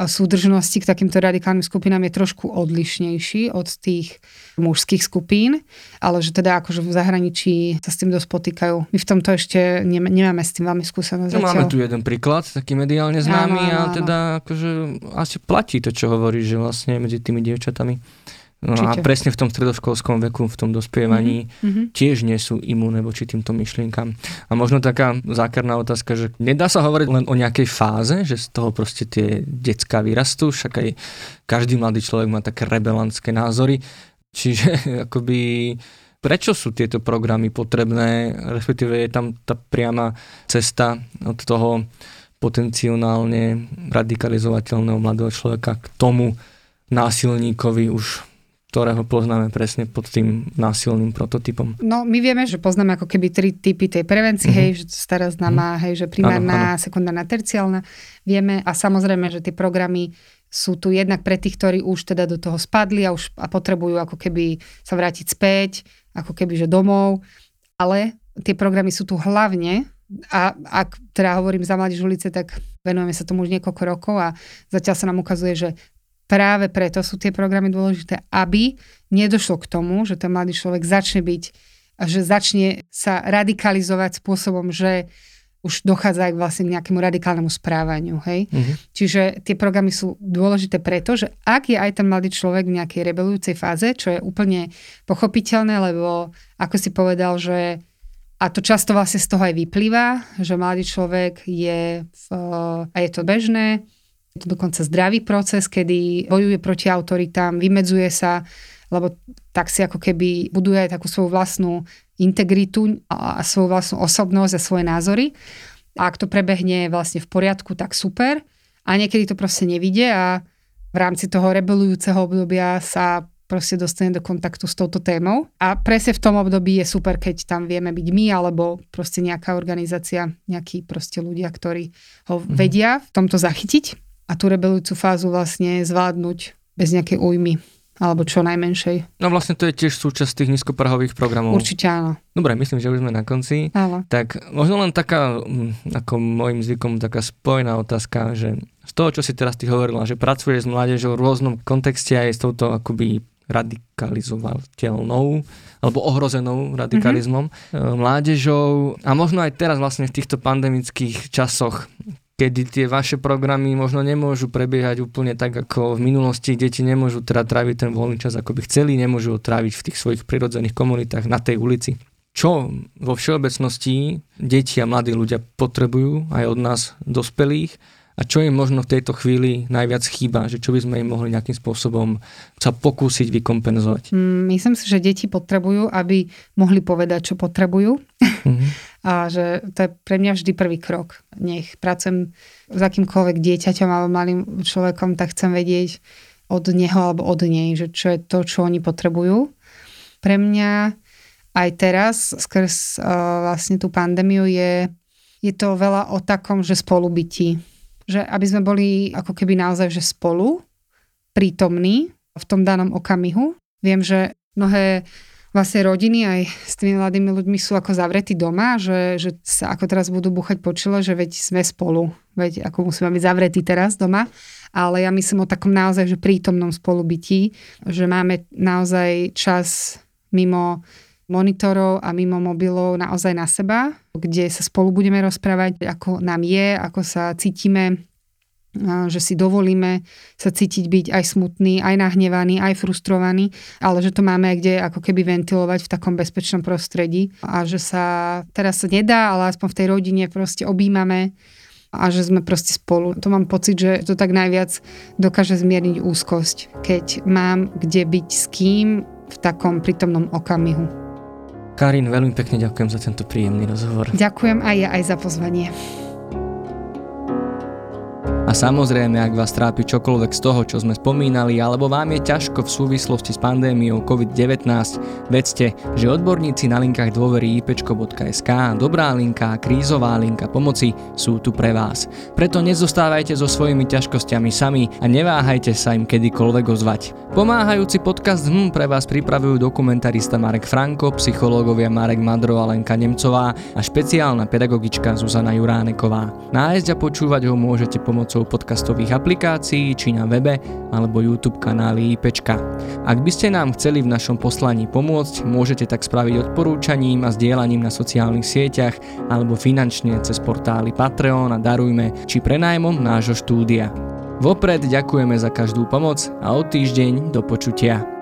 súdržnosti k takýmto radikálnym skupinám je trošku odlišnejší od tých mužských skupín, ale že teda akože v zahraničí sa s tým dosť potýkajú. My v tomto ešte nemáme s tým veľmi skúsenosť. No, máme tu jeden príklad, taký mediálne známy áno, áno, a teda akože asi platí to, čo hovorí, že vlastne medzi tými dievčatami No a presne v tom stredoškolskom veku, v tom dospievaní mm-hmm. tiež nie sú imúne voči týmto myšlienkam. A možno taká zákerná otázka, že nedá sa hovoriť len o nejakej fáze, že z toho proste tie decka vyrastú, však aj každý mladý človek má také rebelantské názory. Čiže akoby prečo sú tieto programy potrebné, respektíve je tam tá priama cesta od toho potenciálne radikalizovateľného mladého človeka k tomu násilníkovi už ktorého poznáme presne pod tým násilným prototypom? No, my vieme, že poznáme ako keby tri typy tej prevencie, mm-hmm. hej, že stará známa, mm-hmm. hej, že primárna, ano, ano. sekundárna, terciálna. Vieme a samozrejme, že tie programy sú tu jednak pre tých, ktorí už teda do toho spadli a už a potrebujú ako keby sa vrátiť späť, ako keby že domov, ale tie programy sú tu hlavne a ak teda hovorím za Mladíž ulice, tak venujeme sa tomu už niekoľko rokov a zatiaľ sa nám ukazuje, že práve preto sú tie programy dôležité, aby nedošlo k tomu, že ten mladý človek začne byť, že začne sa radikalizovať spôsobom, že už dochádza aj vlastne k nejakému radikálnemu správaniu. Hej? Uh-huh. Čiže tie programy sú dôležité preto, že ak je aj ten mladý človek v nejakej rebelujúcej fáze, čo je úplne pochopiteľné, lebo ako si povedal, že a to často vlastne z toho aj vyplýva, že mladý človek je v, a je to bežné, to dokonca zdravý proces, kedy bojuje proti autoritám, vymedzuje sa, lebo tak si ako keby buduje aj takú svoju vlastnú integritu a svoju vlastnú osobnosť a svoje názory. A ak to prebehne vlastne v poriadku, tak super. A niekedy to proste nevidie a v rámci toho rebelujúceho obdobia sa proste dostane do kontaktu s touto témou. A presne v tom období je super, keď tam vieme byť my, alebo proste nejaká organizácia, nejakí proste ľudia, ktorí ho mhm. vedia v tomto zachytiť a tú rebelujúcu fázu vlastne zvládnuť bez nejakej újmy alebo čo najmenšej. No vlastne to je tiež súčasť tých nízkoprahových programov. Určite áno. Dobre, myslím, že už sme na konci. Áno. Tak možno len taká, mm, ako môjim zvykom, taká spojená otázka, že z toho, čo si teraz ty hovorila, že pracuješ s mládežou v rôznom kontexte aj s touto akoby radikalizovateľnou alebo ohrozenou radikalizmom, mm-hmm. mládežou a možno aj teraz vlastne v týchto pandemických časoch kedy tie vaše programy možno nemôžu prebiehať úplne tak, ako v minulosti. Deti nemôžu teda tráviť ten voľný čas, ako by chceli, nemôžu ho tráviť v tých svojich prirodzených komunitách na tej ulici. Čo vo všeobecnosti deti a mladí ľudia potrebujú aj od nás dospelých a čo im možno v tejto chvíli najviac chýba, že čo by sme im mohli nejakým spôsobom sa pokúsiť vykompenzovať? Mm, myslím si, že deti potrebujú, aby mohli povedať, čo potrebujú. Mm-hmm a že to je pre mňa vždy prvý krok. Nech pracujem s akýmkoľvek dieťaťom alebo malým človekom, tak chcem vedieť od neho alebo od nej, že čo je to, čo oni potrebujú. Pre mňa aj teraz, skrz uh, vlastne tú pandémiu, je, je to veľa o takom, že spolubytí. Že aby sme boli ako keby naozaj že spolu, prítomní v tom danom okamihu. Viem, že mnohé vlastne rodiny aj s tými mladými ľuďmi sú ako zavretí doma, že, že sa ako teraz budú buchať po čele, že veď sme spolu, veď ako musíme byť zavretí teraz doma, ale ja myslím o takom naozaj, že prítomnom spolubytí, že máme naozaj čas mimo monitorov a mimo mobilov naozaj na seba, kde sa spolu budeme rozprávať, ako nám je, ako sa cítime, že si dovolíme sa cítiť byť aj smutný, aj nahnevaný, aj frustrovaný, ale že to máme aj kde ako keby ventilovať v takom bezpečnom prostredí a že sa teraz sa nedá, ale aspoň v tej rodine proste objímame a že sme proste spolu. To mám pocit, že to tak najviac dokáže zmierniť úzkosť, keď mám kde byť s kým v takom prítomnom okamihu. Karin, veľmi pekne ďakujem za tento príjemný rozhovor. Ďakujem aj ja aj za pozvanie. A samozrejme, ak vás trápi čokoľvek z toho, čo sme spomínali, alebo vám je ťažko v súvislosti s pandémiou COVID-19, vedzte, že odborníci na linkách dôvery ipečko.sk, dobrá linka a krízová linka pomoci sú tu pre vás. Preto nezostávajte so svojimi ťažkosťami sami a neváhajte sa im kedykoľvek ozvať. Pomáhajúci podcast HM pre vás pripravujú dokumentarista Marek Franko, psychológovia Marek Madro a Lenka Nemcová a špeciálna pedagogička Zuzana Juráneková. Nájsť a počúvať ho môžete pomocou poslucháčov podcastových aplikácií, či na webe, alebo YouTube kanály IPčka. Ak by ste nám chceli v našom poslaní pomôcť, môžete tak spraviť odporúčaním a zdieľaním na sociálnych sieťach, alebo finančne cez portály Patreon a Darujme, či prenajmom nášho štúdia. Vopred ďakujeme za každú pomoc a o týždeň do počutia.